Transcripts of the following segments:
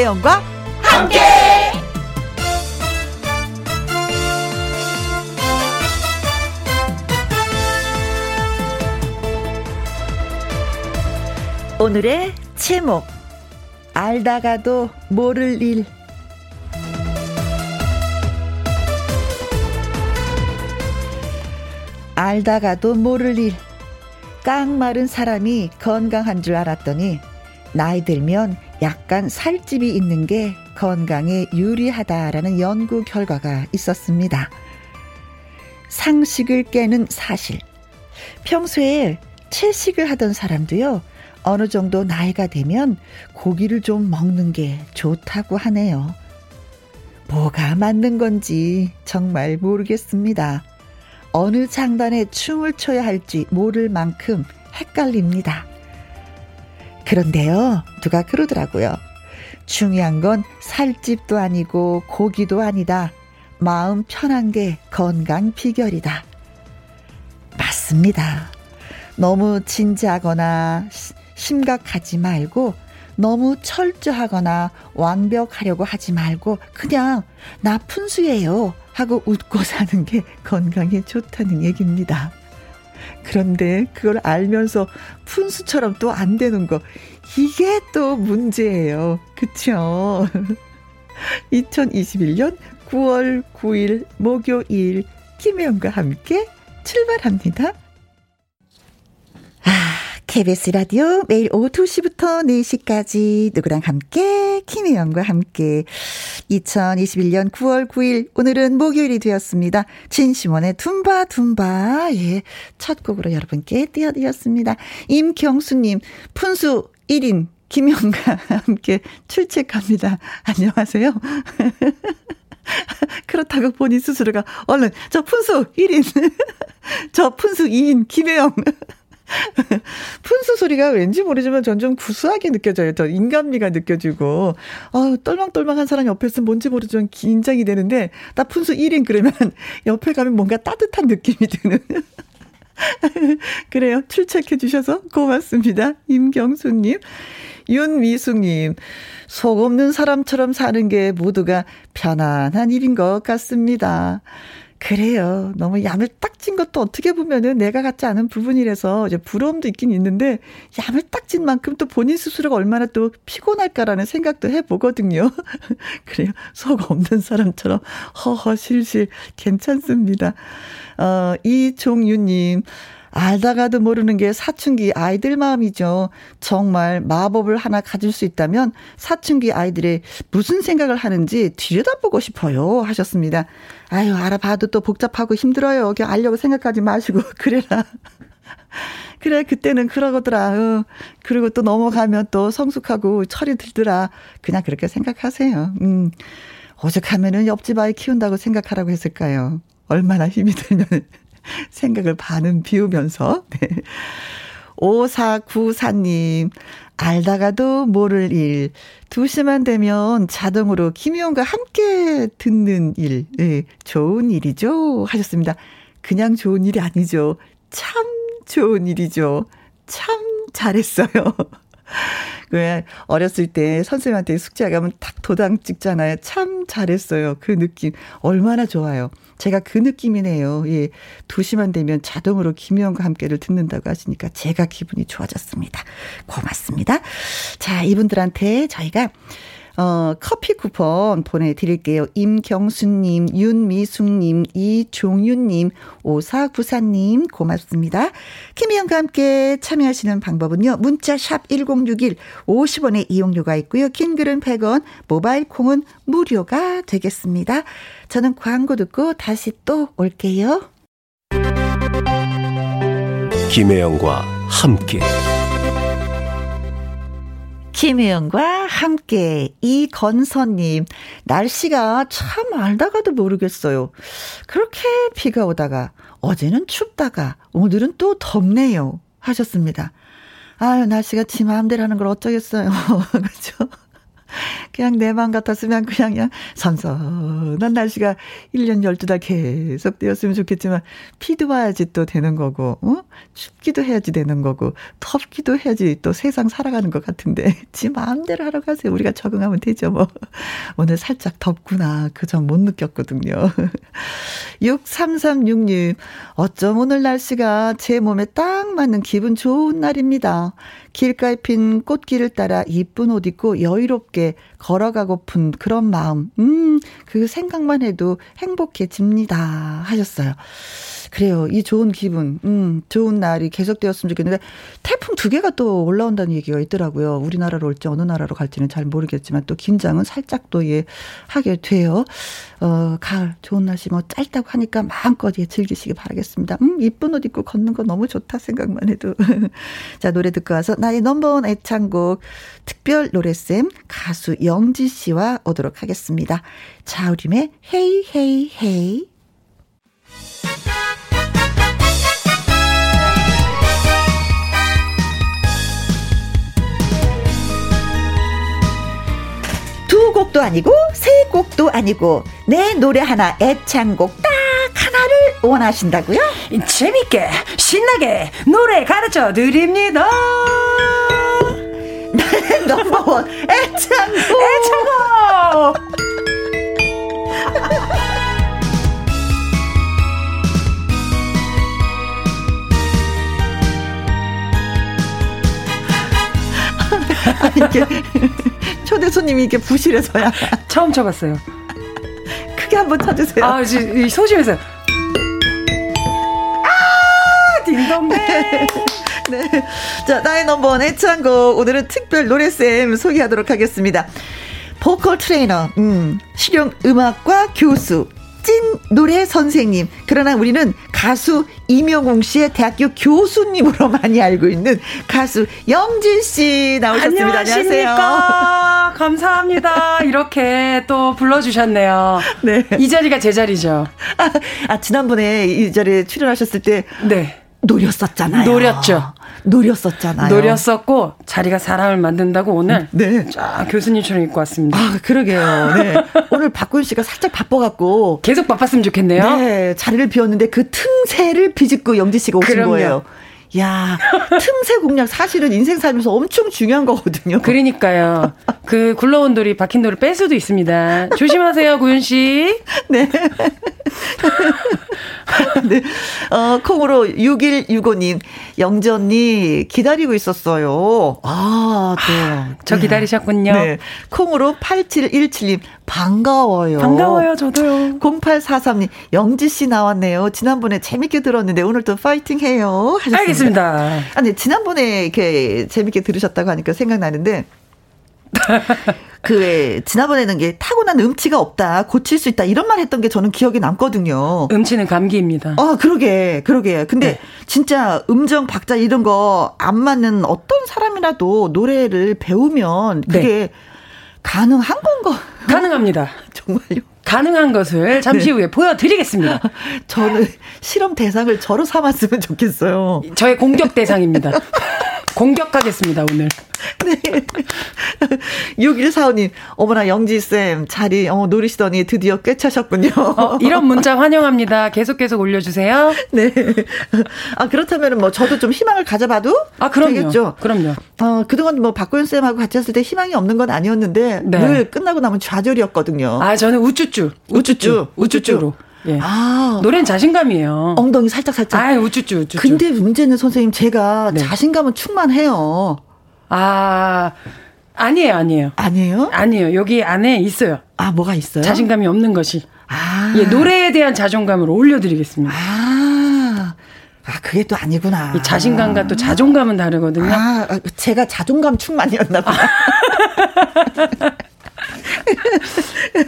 김혜영과 함께. 오늘의 제목 알다가도 모를 일 알다가도 모를 일 깡마른 사람이 건강한 줄 알았더니 나이 들면 약간 살집이 있는 게 건강에 유리하다라는 연구 결과가 있었습니다. 상식을 깨는 사실. 평소에 채식을 하던 사람도요, 어느 정도 나이가 되면 고기를 좀 먹는 게 좋다고 하네요. 뭐가 맞는 건지 정말 모르겠습니다. 어느 장단에 춤을 춰야 할지 모를 만큼 헷갈립니다. 그런데요, 누가 그러더라고요. 중요한 건 살집도 아니고 고기도 아니다. 마음 편한 게 건강 비결이다. 맞습니다. 너무 진지하거나 심각하지 말고 너무 철저하거나 완벽하려고 하지 말고 그냥 나 푼수예요 하고 웃고 사는 게 건강에 좋다는 얘기입니다. 그런데 그걸 알면서 푼수처럼 또 안 되는 거 이게 또 문제예요. 그쵸? 2021년 9월 9일 목요일 김혜영과 함께 출발합니다. 아, KBS 라디오 매일 오후 2시부터 4시까지 누구랑 함께 김혜영과 함께 2021년 9월 9일 오늘은 목요일이 되었습니다. 진시원의 둠바 둠바 예, 첫 곡으로 여러분께 띄워드렸습니다. 임경수님 푼수 1인 김영과 함께 출첵합니다. 안녕하세요. 그렇다고 본인 스스로가 얼른 저 푼수 1인 저 푼수 2인 김혜영 푼수 소리가 왠지 모르지만 전좀 구수하게 느껴져요. 저 인간미가 느껴지고, 아 떨망떨망한 사람 옆에 있으면 뭔지 모르지만 긴장이 되는데, 나 푼수 1인 그러면 옆에 가면 뭔가 따뜻한 느낌이 드는. 그래요. 출첵해 주셔서 고맙습니다. 임경수님. 윤미숙님, 속 없는 사람처럼 사는 게 모두가 편안한 일인 것 같습니다. 그래요. 너무 얌을 딱찐 것도 어떻게 보면은 내가 갖지 않은 부분이라서 이제 부러움도 있긴 있는데 얌을 딱찐 만큼 또 본인 스스로가 얼마나 또 피곤할까라는 생각도 해보거든요. 그래요. 속 없는 사람처럼 허허 실실 괜찮습니다. 어, 이종유님. 알다가도 모르는 게 사춘기 아이들 마음이죠. 정말 마법을 하나 가질 수 있다면 사춘기 아이들의 무슨 생각을 하는지 들여다보고 싶어요. 하셨습니다. 아유, 알아봐도 또 복잡하고 힘들어요. 그냥 알려고 생각하지 마시고, 그래라. 그래, 그때는 그러거더라. 어. 그리고 또 넘어가면 또 성숙하고 철이 들더라. 그냥 그렇게 생각하세요. 음. 오죽하면은 옆집 아이 키운다고 생각하라고 했을까요? 얼마나 힘이 들면 생각을 반은 비우면서. 네. 5494님, 알다가도 모를 일. 2시만 되면 자동으로 김희영과 함께 듣는 일. 네, 좋은 일이죠. 하셨습니다. 그냥 좋은 일이 아니죠. 참 좋은 일이죠. 참 잘했어요. 왜 어렸을 때 선생님한테 숙제 가면 탁 도장 찍잖아요. 참 잘했어요. 그 느낌 얼마나 좋아요. 제가 그 느낌이네요. 예. 2시만 되면 자동으로 김혜영과 함께를 듣는다고 하시니까 제가 기분이 좋아졌습니다. 고맙습니다. 자, 이분들한테 저희가 어, 커피 쿠폰 보내드릴게요. 임경수님, 윤미숙님, 이종윤님, 오사구사님, 고맙습니다. 김희영과 함께 참여하시는 방법은요. 문자 샵 1061, 50원의 이용료가 있고요. 긴 글은 100원, 모바일 콩은 무료가 되겠습니다. 저는 광고 듣고 다시 또 올게요. 김혜영과 함께. 김혜영과 함께 이건선님 날씨가 참 알다가도 모르겠어요. 그렇게 비가 오다가 어제는 춥다가 오늘은 또 덥네요 하셨습니다. 아유 날씨가 지 마음대로 하는 걸 어쩌겠어요. 그렇죠? 그냥 내맘 같았으면 그냥, 그냥 선선한 날씨가 1년 12달 계속 되었으면 좋겠지만, 피도 와야지 또 되는 거고, 어? 춥기도 해야지 되는 거고, 덥기도 해야지 또 세상 살아가는 것 같은데, 지 마음대로 하러 가세요. 우리가 적응하면 되죠, 뭐. 오늘 살짝 덥구나. 그 점 못 느꼈거든요. 6336님, 어쩜 오늘 날씨가 제 몸에 딱 맞는 기분 좋은 날입니다. 길가에 핀 꽃길을 따라 이쁜 옷 입고 여유롭게 걸어가고픈 그런 마음. 음, 그 생각만 해도 행복해집니다. 하셨어요. 그래요. 이 좋은 기분, 음, 좋은 날이 계속되었으면 좋겠는데, 태풍 두 개가 또 올라온다는 얘기가 있더라고요. 우리나라로 올지 어느 나라로 갈지는 잘 모르겠지만, 또 긴장은 살짝 또 예, 하게 돼요. 어, 가을, 좋은 날씨 뭐 짧다고 하니까 마음껏 예, 즐기시기 바라겠습니다. 음, 이쁜 옷 입고 걷는 거 너무 좋다 생각만 해도. 자, 노래 듣고 와서 나의 넘버원 애창곡 특별 노래쌤 가수 영지 씨와 오도록 하겠습니다. 자우림의 헤이 헤이 헤이. 두 곡도 아니고 세 곡도 아니고 내 노래 하나 애창곡 딱 하나를 원하신다고요? 재밌게 신나게 노래 가르쳐 드립니다. 넘버원 애창곡 애창곡. 이게 초대 손님이 이렇게 부실해서야. 처음 쳐봤어요. 크게 한번 쳐주세요. 아, 이 소심해서. 아, 딩동댕. 네. 자, 나의 number one 애창곡. 오늘은 특별 노래쌤 소개하도록 하겠습니다. 보컬 트레이너, 음, 실용 음악과 교수, 찐 노래 선생님. 그러나 우리는 가수 임영웅 씨의 대학교 교수님으로 많이 알고 있는 가수 영진 씨 나오셨습니다. 안녕하세요. 감사합니다. 이렇게 또 불러주셨네요. 네. 이 자리가 제 자리죠. 아, 아 지난번에 이 자리에 출연하셨을 때. 네. 노렸었잖아요. 노렸죠. 노렸었잖아요. 노렸었고 자리가 사람을 만든다고 오늘 네. 쫙 교수님처럼 입고 왔습니다. 아 그러게요. 네. 오늘 박군 씨가 살짝 바빠갖고 계속 바빴으면 좋겠네요. 네 자리를 비웠는데 그 틈새를 비집고 영지 씨가 오신 그럼요. 거예요. 야, 틈새 공략 사실은 인생 살면서 엄청 중요한 거거든요. 그러니까요. 그 굴러온 돌이 박힌 돌을 뺄 수도 있습니다. 조심하세요, 구윤 씨. 네. 네. 어, 콩으로 6165님, 영지 언니 기다리고 있었어요. 아, 네. 저 기다리셨군요. 네. 콩으로 8717님, 반가워요. 반가워요, 저도요. 0843님, 영지 씨 나왔네요. 지난번에 재밌게 들었는데 오늘 또 파이팅 해요. 하셨습니다. 알겠습니다. 아니, 지난번에 이렇게 재밌게 들으셨다고 하니까 생각나는데, 그 지난번에는 게 타고난 음치가 없다 고칠 수 있다 이런 말 했던 게 저는 기억에 남거든요. 음치는 감기입니다. 아 그러게 그러게. 근데 네. 진짜 음정 박자 이런 거 안 맞는 어떤 사람이라도 노래를 배우면 그게 네. 가능한 건가? 가능합니다. 정말요? 가능한 것을 잠시 네. 후에 보여드리겠습니다. 저는 실험 대상을 저로 삼았으면 좋겠어요. 저의 공격 대상입니다. 공격하겠습니다, 오늘. 네. 6145님, 어머나, 영지쌤, 자리, 어, 노리시더니 드디어 꿰차셨군요. 어, 이런 문자 환영합니다. 계속 계속 올려주세요. 네. 아, 그렇다면 뭐, 저도 좀 희망을 가져봐도? 아, 그럼요. 되겠죠? 그럼요. 어, 그동안 뭐, 박고현쌤하고 같이 했을 때 희망이 없는 건 아니었는데, 네. 늘 끝나고 나면 좌절이었거든요. 아, 저는 우쭈쭈. 우쭈쭈. 우쭈쭈로. 예. 아. 노래는 자신감이에요. 엉덩이 살짝 살짝. 아, 우쭈쭈 우쭈쭈. 근데 문제는 선생님 제가 네. 자신감은 충만해요. 아. 아니에요, 아니에요. 아니에요? 아니에요. 여기 안에 있어요. 아, 뭐가 있어요? 자신감이 없는 것이. 아. 예, 노래에 대한 자존감을 올려드리겠습니다. 아. 아, 그게 또 아니구나. 이 자신감과 또 자존감은 다르거든요. 아, 아 제가 자존감 충만이었나 보다.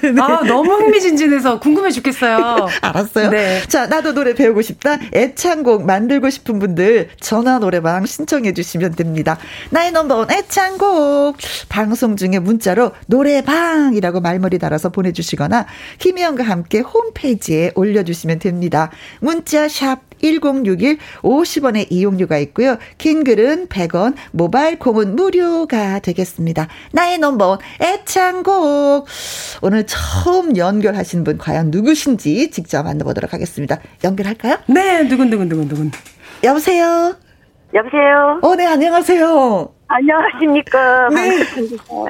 네. 아, 너무 흥미진진해서 궁금해 죽겠어요. 알았어요. 네. 자, 나도 노래 배우고 싶다. 애창곡 만들고 싶은 분들 전화 노래방 신청해 주시면 됩니다. 나의 넘버원 애창곡 방송 중에 문자로 노래방이라고 말머리 달아서 보내주시거나 김혜영과 함께 홈페이지에 올려주시면 됩니다. 문자 샵 1061 50원의 이용료가 있고요. 긴 글은 100원, 모바일 콩은 무료가 되겠습니다. 나의 넘버원 애창 곡. 오늘 처음 연결하신 분 과연 누구신지 직접 만나보도록 하겠습니다. 연결할까요? 네, 두근두근두근두근. 여보세요? 여보세요? 어, 네, 안녕하세요. 안녕하십니까. 네.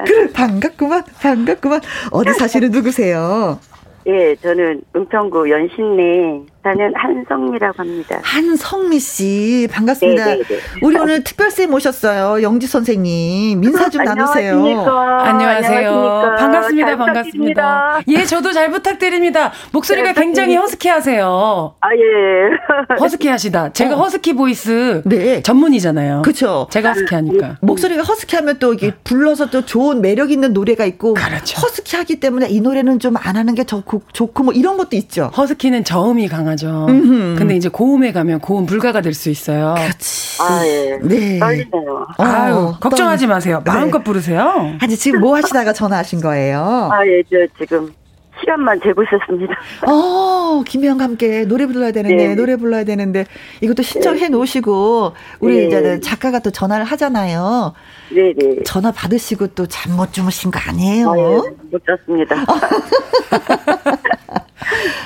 그래, 반갑구만, 반갑구만. 어디 사시는 누구세요? 예, 저는 은평구 연신내 사는 한성미라고 합니다. 한성미 씨 반갑습니다. 네네네. 네, 네. 우리 오늘 특별쌤 모셨어요. 영지 선생님 민사 좀 나누세요. 안녕하십니까. 안녕하세요. 반갑습니다. 반갑습니다. 예, 저도 잘 부탁드립니다. 목소리가 네, 굉장히 허스키하세요. 아 예. 허스키하시다. 제가 어. 허스키 voice 네. 전문이잖아요. 그렇죠. 제가 허스키하니까 목소리가 허스키하면 또 이게 불러서 또 좋은 매력 있는 노래가 있고 그렇죠. 허스키하기 때문에 이 노래는 좀 안 하는 게 좋고 좋고 뭐 이런 것도 있죠. 허스키는 저음이 강한 강하죠. 음흠. 근데 이제 고음에 가면 고음 불가가 될 수 있어요. 그렇지. 아, 예. 네. 떨리네요. 어, 아유, 걱정하지 마세요. 네. 마음껏 네. 부르세요. 아니, 지금 뭐 하시다가 전화하신 거예요? 아, 예, 저 지금 시간만 재고 있었습니다. 어, 김혜영과 함께 노래 불러야 되는데, 네. 노래 불러야 되는데, 이것도 신청해 네. 놓으시고, 우리 네. 이제 작가가 또 전화를 하잖아요. 네네. 네. 전화 받으시고 또 잠 못 주무신 거 아니에요? 아, 예. 못 잤습니다.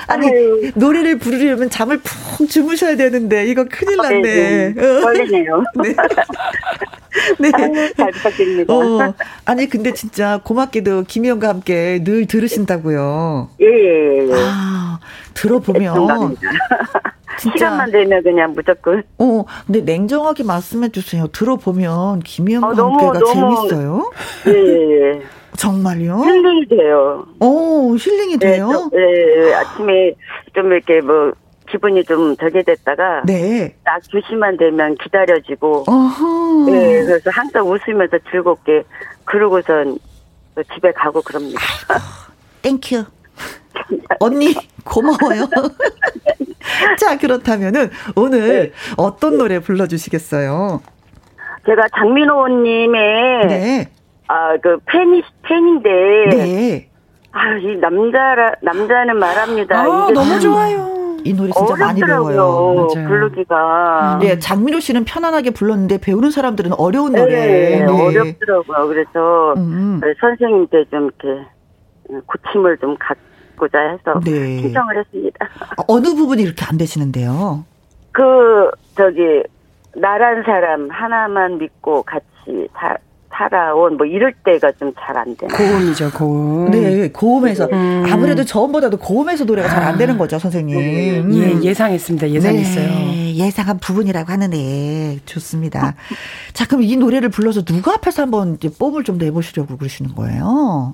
아니 아유. 노래를 부르려면 잠을 푹 주무셔야 되는데 이거 큰일 아, 네, 났네. 네, 떨리네요. 네. 네. 아유, 잘 부탁드립니다. 어, 아니 근데 진짜 고맙게도 김희영과 함께 늘 들으신다고요. 예. 예, 예. 아 들어보면 진짜. 시간만 되면 그냥 무조건. 어, 근데 냉정하게 말씀해 주세요. 들어보면 김희영과 아, 함께가 너무, 재밌어요? 예, 예. 예. 정말요? 힐링이 돼요. 오, 힐링이 네, 돼요? 네, 네, 아침에 좀 이렇게 뭐 기분이 좀 저게 됐다가 네. 딱 2시만 되면 기다려지고 어허. 네, 그래서 항상 웃으면서 즐겁게 그러고선 집에 가고 그럽니다. Thank you. 언니 고마워요. 자 그렇다면은 오늘 네. 어떤 노래 불러주시겠어요? 제가 장민호님의 네. 아, 그 팬이 팬인데. 네. 아, 이 남자라 남자는 말합니다. 아, 너무 좋아요. 이 노래 진짜 많이 배워요. 맞아요. 부르기가. 네, 장민호 씨는 편안하게 불렀는데 배우는 사람들은 어려운 노래. 네, 네. 어렵더라고요. 그래서 음. 선생님께 좀 이렇게 고침을 좀 갖고 자 해서 네. 신청을 했습니다. 어느 부분이 이렇게 안 되시는데요? 그 저기 나란 사람 하나만 믿고 같이 사, 살아온 뭐 이럴 때가 좀 잘 안 되나. 고음이죠, 고음. 네, 고음에서 음. 아무래도 저음보다도 고음에서 노래가 잘 안 되는 거죠, 선생님. 음. 예, 예상했습니다. 예상했어요. 네, 예상한 부분이라고 하는데 좋습니다. 자, 그럼 이 노래를 불러서 누구 앞에서 한번 이제 뽐을 좀 내보시려고 그러시는 거예요?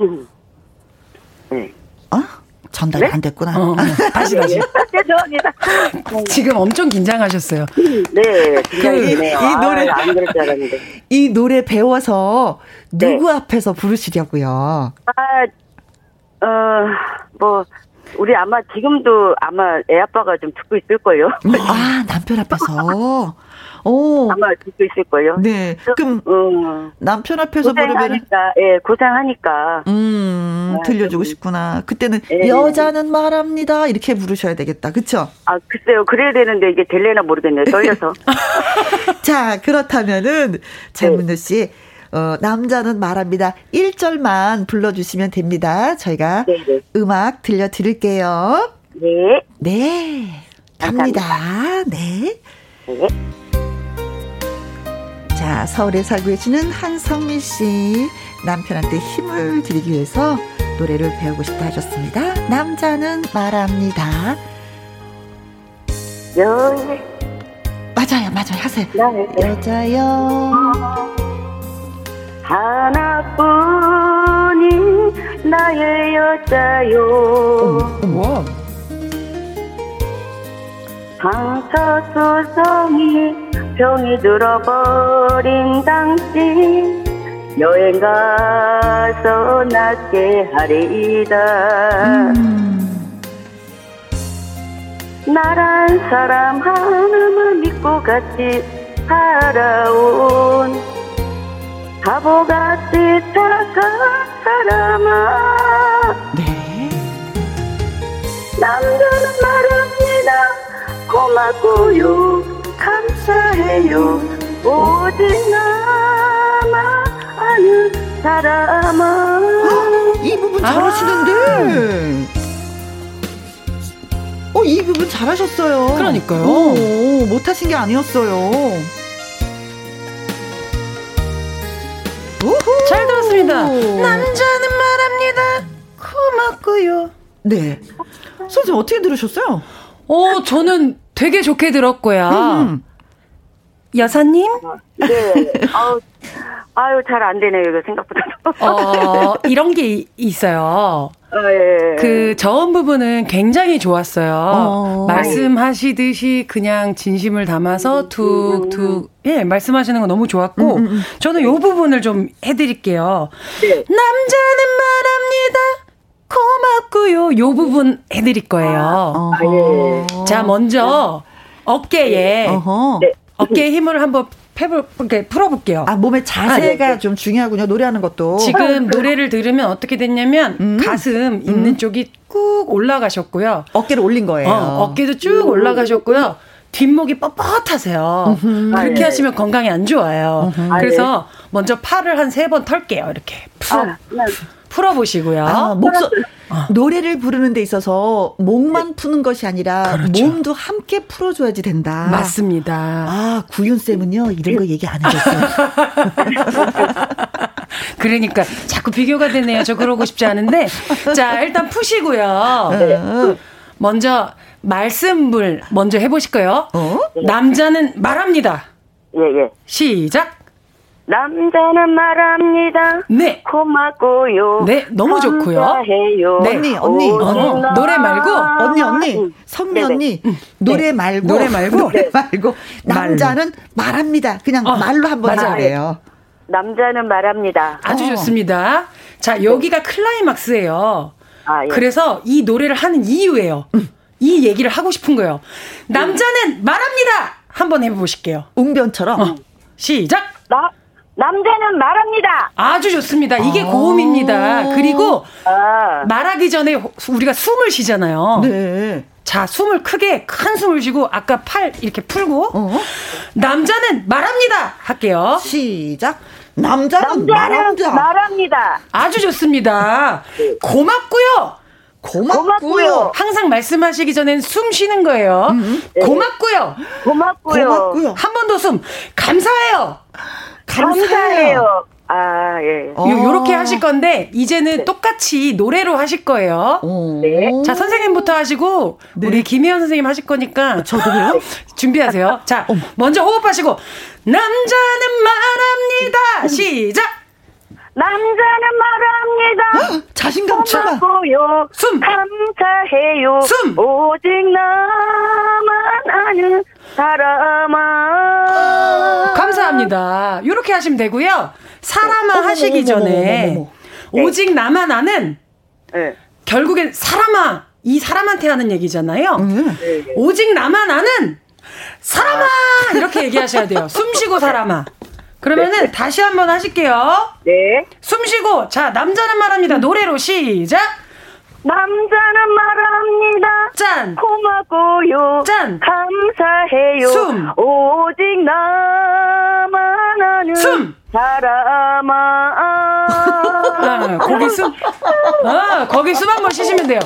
음. 네. 어? 전달이 네? 안 됐구나. 어, 다시 다시. 죄송합니다. 지금 엄청 긴장하셨어요. 네, 그, 이, 이 노래 아, 안 그럴 줄 알았는데. 이 노래 배워서 누구 네. 앞에서 부르시려고요? 아, 어, 뭐 우리 아마 지금도 아마 애 아빠가 좀 듣고 있을 거예요. 아 남편 앞에서. 오. 아마 듣고 있을 거예요. 네. 그럼 음, 남편 앞에서 부르면 예, 고생하니까. 음, 아, 들려주고 싶구나. 그때는 예. 여자는 말합니다. 이렇게 부르셔야 되겠다. 그쵸 아, 글쎄요. 그래야 되는데 이게 될래나 모르겠네요. 떨려서. 자, 그렇다면은 장문우 네. 씨 어, 남자는 말합니다. 1절만 불러주시면 됩니다. 저희가 네네. 네. 음악 들려드릴게요. 네. 네. 갑니다. 네. 네. 자, 서울에 살고 계시는 한성미 씨. 남편한테 힘을 드리기 위해서 노래를 배우고 싶다 하셨습니다. 남자는 말합니다. 여 맞아요, 맞아요. 하세요. 네. 여자요. 하나뿐인 나의 여자요. 어머, 상처투성이 병이 들어버린 당신 여행 가서 낫게 하리이다 음. 나란 사람 하나만 믿고 같이 살아온 바보같이 착한 사람아 네. 남자는 말합니다 고맙고요 감 사해요 오직 나만 아는 사람아 이 부분 잘하시는데 어, 이 부분 잘하셨어요. 그러니까요. 오, 못하신 게 아니었어요. 우후. 잘 들었습니다. 남자는 말합니다. 고맙고요. 네. 선생님 어떻게 들으셨어요? 어, 저는 되게 좋게 들었고요. 음. 여사님? 네. 아우, 아유, 잘 안 되네요, 이거 생각보다. 어, 이런 게 있어요. 아, 예. 그 저음 부분은 굉장히 좋았어요. 어. 말씀하시듯이 그냥 진심을 담아서 툭툭 예 말씀하시는 거 너무 좋았고 음, 음, 음. 저는 요 부분을 좀 해드릴게요. 네. 남자는 말합니다. 고맙고요. 요 부분 해드릴 거예요. 아, 예. 자 먼저 어깨에 네. 어깨에 힘을 한번 펴볼, 이렇게 풀어볼게요. 아, 몸의 자세가 아, 네. 좀 중요하군요. 노래하는 것도. 지금 노래를 들으면 어떻게 됐냐면, 음. 가슴 있는 음. 쪽이 꾹 올라가셨고요. 어깨를 올린 거예요. 어, 어깨도 쭉 음. 올라가셨고요. 뒷목이 뻣뻣하세요. 음흠. 그렇게 아, 네. 하시면 건강이 안 좋아요. 그래서 아, 네. 먼저 팔을 한 세 번 털게요. 이렇게. 푸. 아, 네. 풀어보시고요. 아, 목소 어. 노래를 부르는 데 있어서 목만 푸는 것이 아니라 그렇죠. 몸도 함께 풀어줘야지 된다. 맞습니다. 아 구윤 쌤은요 이런 거 얘기 안 해줬어요. 그러니까 자꾸 비교가 되네요. 저 그러고 싶지 않은데 자 일단 푸시고요. 네. 먼저 말씀을 먼저 해보실까요? 어? 남자는 말합니다. 예 예. 시작. 남자는 말합니다. 네. 고맙고요. 네, 너무 좋고요. 감사해요. 네. 언니, 언니, 어, 노래 말고 언니, 언니, 성미 언니, 노래 말고 노래 말고 노래 말고 남자는 말합니다. 그냥 어, 말로 한번 해야 남자는 말합니다. 아주 어. 좋습니다. 자, 여기가 클라이막스예요. 아, 예. 그래서 이 노래를 하는 이유예요. 음. 이 얘기를 하고 싶은 거예요. 남자는 말합니다. 한번 해보실게요. 웅변처럼. 어. 시작. 나 남자는 말합니다. 아주 좋습니다. 이게 아~ 고음입니다. 그리고 아~ 말하기 전에 우리가 숨을 쉬잖아요. 네. 자, 숨을 크게 큰 숨을 쉬고 아까 팔 이렇게 풀고 어? 남자는 말합니다. 할게요. 시작. 남자는, 남자는 말합니다. 말합니다. 아주 좋습니다. 고맙고요. 고맙고요. 항상 말씀하시기 전엔 숨 쉬는 거예요. 음. 고맙고요. 고맙고요. 고맙고요. 한 번 더 숨. 감사해요. 감사해요. 아, 예. 어. 요, 렇게 하실 건데, 이제는 네. 똑같이 노래로 하실 거예요. 네. 자, 선생님부터 하시고, 네. 우리 김혜연 선생님 하실 거니까. 저도요? 준비하세요. 자, 어. 먼저 호흡하시고, 남자는 말합니다. 시작! 남자는 말합니다. 자신감. 고요 숨. 감사해요. 숨. 오직 나만 아는 사람아. 감사합니다. 이렇게 하시면 되고요. 사람아 어, 하시기 어머, 전에 어머, 어머, 오직 나만 아는 네. 결국엔 사람아 이 사람한테 하는 얘기잖아요. 음. 오직 나만 아는 사람아 이렇게 얘기하셔야 돼요. 숨 쉬고 사람아. 그러면은 네. 다시 한번 하실게요. 네. 숨 쉬고 자 남자는 말합니다. 노래로 시작. 남자는 말합니다. 짠. 고맙고요. 짠. 감사해요. 숨. 오직 나만 아는 숨. 사람아. 아, 거기 숨. 아, 거기 숨 한 번 쉬시면 돼요.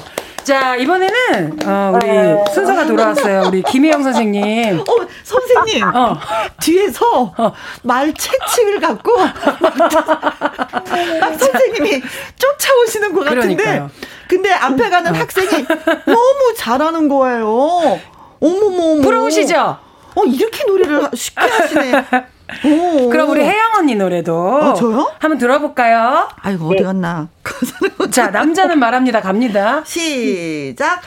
자, 이번에는, 어, 우리 어. 순서가 돌아왔어요. 우리 김혜영 선생님. 어, 선생님. 어. 뒤에서 어. 말 채찍을 갖고 막 선생님이 쫓아오시는 것 같은데. 그러니까요. 근데 앞에 가는 어. 학생이 너무 잘하는 거예요. 어머머. 부러우시죠? 어, 이렇게 노래를 쉽게 하시네. 오. 그럼 우리 혜영 언니 노래도 아, 저요? 한번 들어볼까요? 아이고 어디 갔나? 자 남자는 말합니다 갑니다. 시작.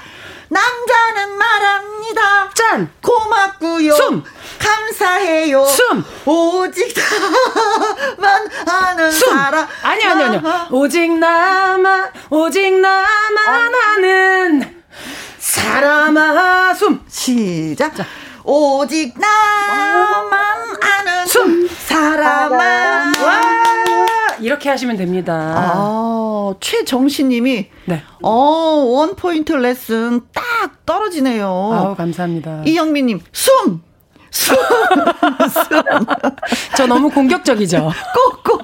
남자는 말합니다. 짠. 고맙고요. 숨. 감사해요. 숨. 오직 나만 아는 숨. 사람. 아니 아니 아니. 오직 나만 오직 나만 아. 는 사람아 숨. 시작. 자. 오직 나만 아는 숨 사람아. 와. 이렇게 하시면 됩니다. 아, 최정신 님이 네. 어, 원 포인트 레슨 딱 떨어지네요. 아우, 감사합니다. 이영민 님, 숨! 숨! 숨! 저 너무 공격적이죠? 꼭꼭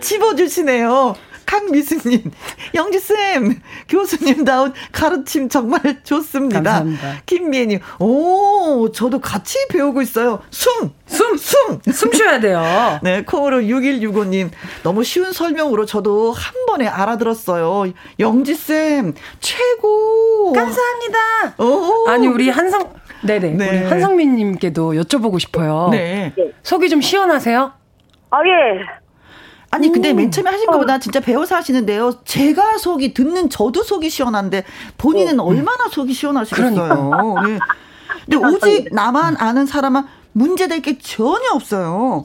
집어주시네요. 강미수님, 영지쌤, 교수님다운 가르침 정말 좋습니다. 감사합니다. 김미애님, 오, 저도 같이 배우고 있어요. 숨! 숨! 숨! 숨 쉬어야 돼요. 네, 콩으로 6165님, 너무 쉬운 설명으로 저도 한 번에 알아들었어요. 영지쌤, 최고! 감사합니다. 오. 아니, 우리 한성, 네네. 네. 우리 한성민님께도 여쭤보고 싶어요. 네. 속이 좀 시원하세요? 아, 예. 아니 근데 맨 처음에 하신 것보다 진짜 배워서 하시는데요. 제가 속이 듣는 저도 속이 시원한데 본인은 어. 얼마나 속이 시원하시겠어요. 네. 근데 오직 나만 아는 사람은 문제될 게 전혀 없어요.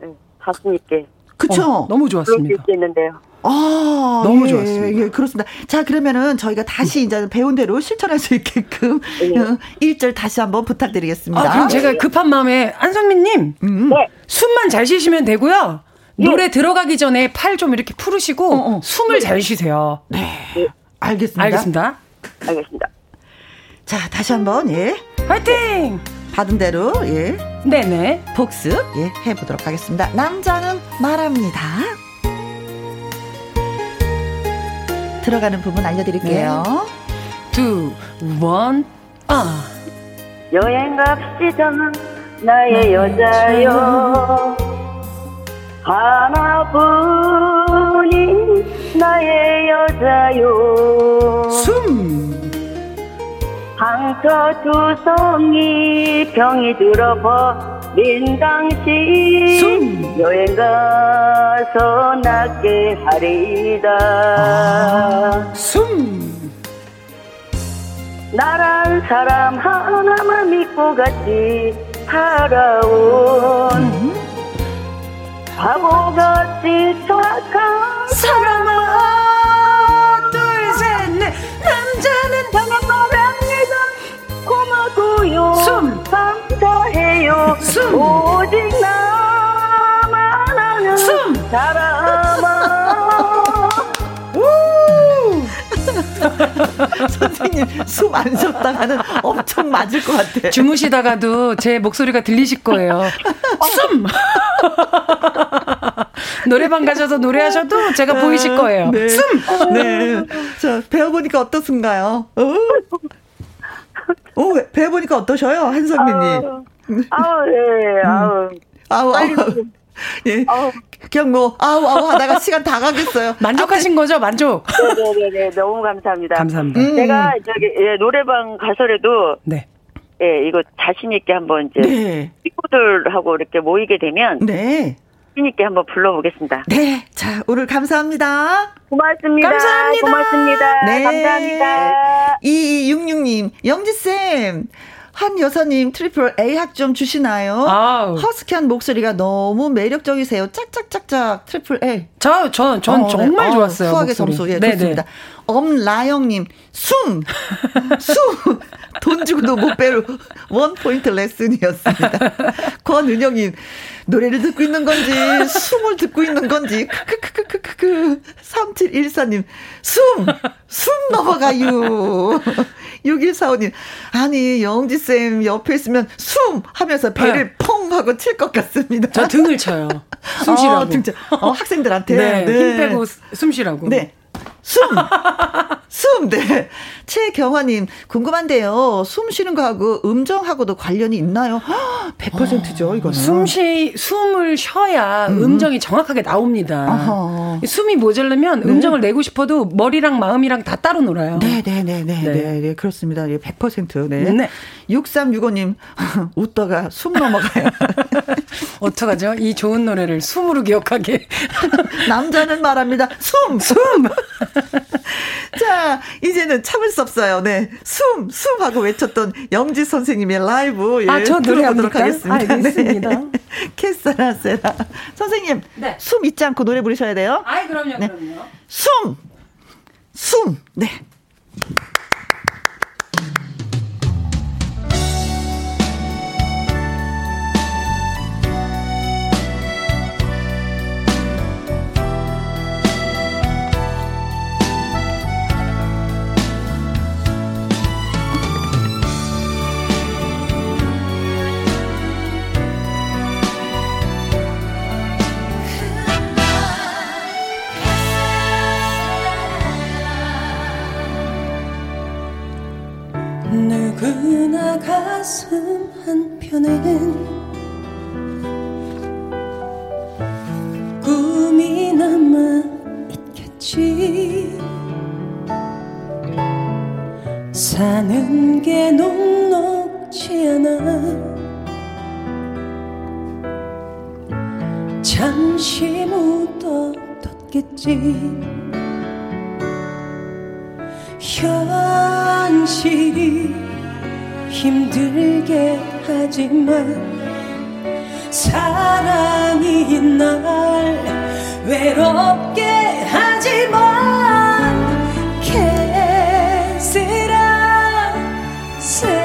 네, 자신 있게. 그쵸? 어, 너무 좋았습니다. 있는데요. 아, 너무 예, 좋았습니다. 예, 그렇습니다. 자, 그러면은 저희가 다시 이제 배운 대로 실천할 수 있게끔 네. 1절 어, 다시 한번 부탁드리겠습니다. 아, 그럼 제가 급한 마음에 안성민님, 음. 네. 숨만 잘 쉬시면 되고요. 노래 예. 들어가기 전에 팔 좀 이렇게 풀으시고 어, 어. 숨을 잘 쉬세요. 네. 네. 알겠습니다. 알겠습니다. 알겠습니다. 자, 다시 한번 예. 화이팅! 받은 대로 예. 네네. 복습 예, 해 보도록 하겠습니다. 남자는 말합니다. 들어가는 부분 알려 드릴게요. 네. 두, 원, 아. 여행 갑시다. 나의 여자요. 하나뿐인 나의 여자요. 숨. 상처두성이 병이 들어버린 당신 숨. 여행 가서 낫게 하리다. 아, 숨. 나란 사람 하나만 믿고 같이 살아온 음. 바보같이 착한 사람아 둘셋넷. 남자는 당연합니다 고마고요. 숨. 감사해요. 숨. 오직 나만 아는 숨. 사람 선생님 숨 안 쉬었다가는 엄청 맞을 것 같아. 주무시다가도 제 목소리가 들리실 거예요. 숨. 노래방 가셔서 노래하셔도 제가 아, 보이실 거예요. 네. 숨. 네. 자 배워보니까 어떻습니까요? 어? 오, 배워보니까 어떠셔요, 한선미님? 아우, 예, 아우. 아우, 아우. 예. 아우. 그냥 뭐, 아우, 아우 하다가 시간 다 가겠어요. 만족하신 거죠? 만족? 네네네. 너무 감사합니다. 감사합니다. 음. 제가 저기, 예, 노래방 가서라도. 네. 예, 이거 자신 있게 한번 이제. 네. 친구들하고 이렇게 모이게 되면. 네. 자신 있게 한번 불러보겠습니다. 네. 자, 오늘 감사합니다. 고맙습니다. 감사합니다. 고맙습니다. 네. 감사합니다. 2266님, 영지쌤. 한 여사님 triple A 학점 주시나요? 아우. 허스키한 목소리가 너무 매력적이세요. 짝짝짝짝 triple A. 저, 저, 전 어, 정말 네. 좋았어요. 수학의 점수. 예, 네네. 좋습니다. 엄라영님, 숨! 숨! 돈 주고도 못 배로 원 포인트 레슨이었습니다. 권은영님, 노래를 듣고 있는 건지, 숨을 듣고 있는 건지, 크크크크크크. 3714님, 숨! 숨 넘어가요. 6145님, 아니, 영지쌤 옆에 있으면 숨! 하면서 배를 네. 펑! 하고 칠 것 같습니다. 저 등을 쳐요. 숨 쉬라고. 어, 등 쳐. 어, 학생들한테. 네, 네. 힘 빼고 숨 쉬라고. 네. 숨! 숨! 네. 최경화님, 궁금한데요. 숨 쉬는 거하고 음정하고도 관련이 있나요? 100%죠, 어, 이거는. 숨 쉬, 숨을 쉬어야 음. 정이 정확하게 나옵니다. 어허. 숨이 모자르면 네. 음정을 내고 싶어도 머리랑 마음이랑 다 따로 놀아요. 네네네네. 네, 네, 네. 네, 그렇습니다. 100%. 네. 네. 6365님, 웃다가 숨 넘어가요. 어떡하죠? 이 좋은 노래를 숨으로 기억하게. 남자는 말합니다. 숨! 숨! 자, 이제는 참을 수 없어요. 네. 숨, 숨 하고 외쳤던 영지 선생님의 라이브. 예, 아, 저 노래하도록 하겠습니다. 알겠습니다. 네. 캐사라 세라. 선생님, 네. 숨 잊지 않고 노래 부르셔야 돼요. 아이, 그럼요, 네. 그럼요. 숨! 숨! 네. 누구나 가슴 한편엔 꿈이 남아 있겠지. 사는 게 녹록지 않아 잠시 묻어뒀겠지. 현실이 힘들게 하지만 사랑이 날 외롭게 하지만 캐세라 세라.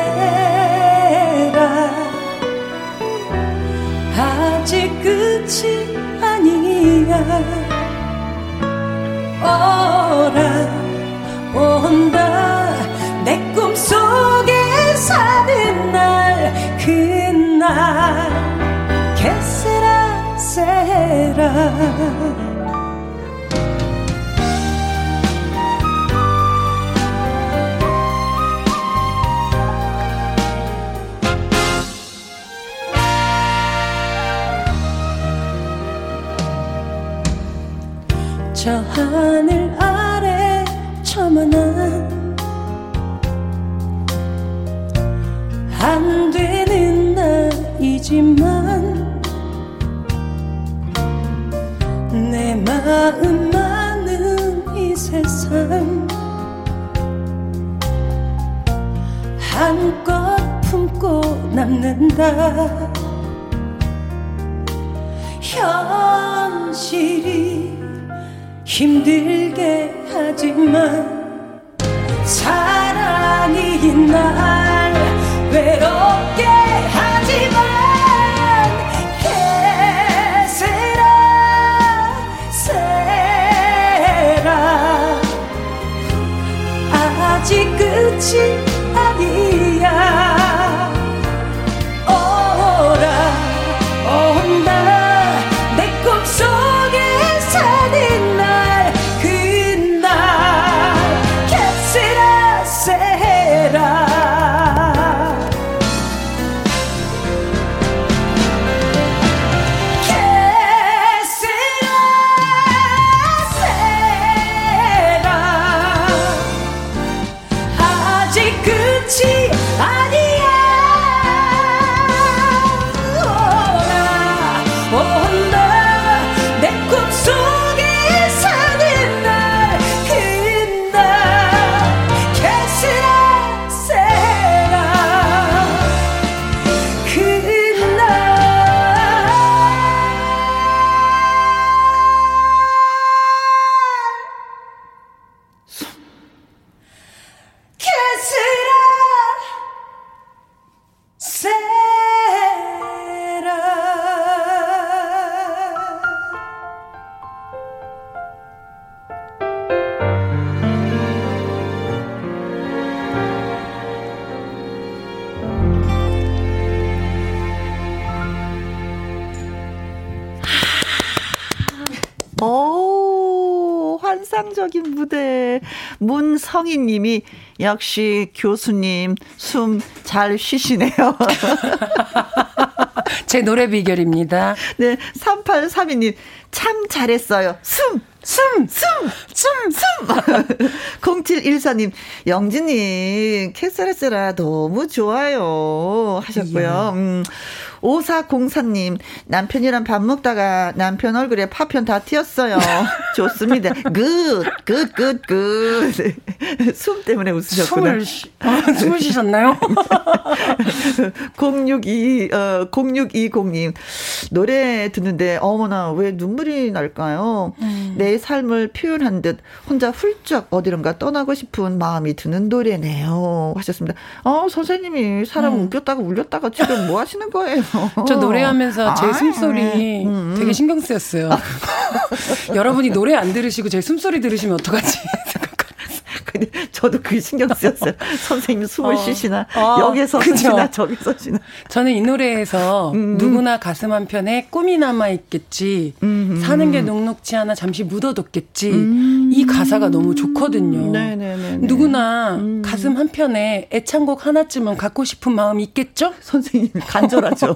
아직 끝이 아니야. 오라 온다. 내 꿈속에 사는 날 그날. 캐세라 세라. 저 하늘 아래 저만한 안 되는 나이지만 내 마음 많은 이 세상 한껏 품고 남는다. 현실이 힘들게 하지만 사랑이 날 외롭게 하지만 개세라 세라. 아직 끝이 아니야 성희 님이 역시 교수님 숨 잘 쉬시네요. 제 노래 비결입니다. 네, 3832님 참 잘했어요. 숨 숨, 숨, 숨, 숨. 0714님, 영진님, 캐스라스라 너무 좋아요. 하셨고요. 음, 5404님, 남편이랑 밥 먹다가 남편 얼굴에 파편 다 튀었어요. 좋습니다. Good, good, good, good. 숨 때문에 웃으셨구나. 숨을, 쉬, 아, 숨을 쉬셨나요? 062, 어, 0620님, 노래 듣는데, 어머나, 왜 눈물이 날까요? 음. 내 삶을 표현한 듯 혼자 훌쩍 어디론가 떠나고 싶은 마음이 드는 노래네요. 하셨습니다. 어, 선생님이 사람 음. 웃겼다가 울렸다가 지금 뭐 하시는 거예요? 저 노래하면서 제 숨소리 음, 음. 되게 신경 쓰였어요. 여러분이 노래 안 들으시고 제 숨소리 들으시면 어떡하지? 근데 저도 그게 신경 쓰였어요. 선생님 숨을 어. 쉬시나 어. 여기서 쉬나 저기서 쉬나. 저는 이 노래에서 음. 음. 누구나 가슴 한편에 꿈이 남아 있겠지. 음. 사는 게 녹록지 않아 잠시 묻어뒀겠지. 음. 이 가사가 너무 좋거든요. 네네네. 누구나 음. 가슴 한편에 애창곡 하나쯤은 갖고 싶은 마음 있겠죠? 선생님 간절하죠.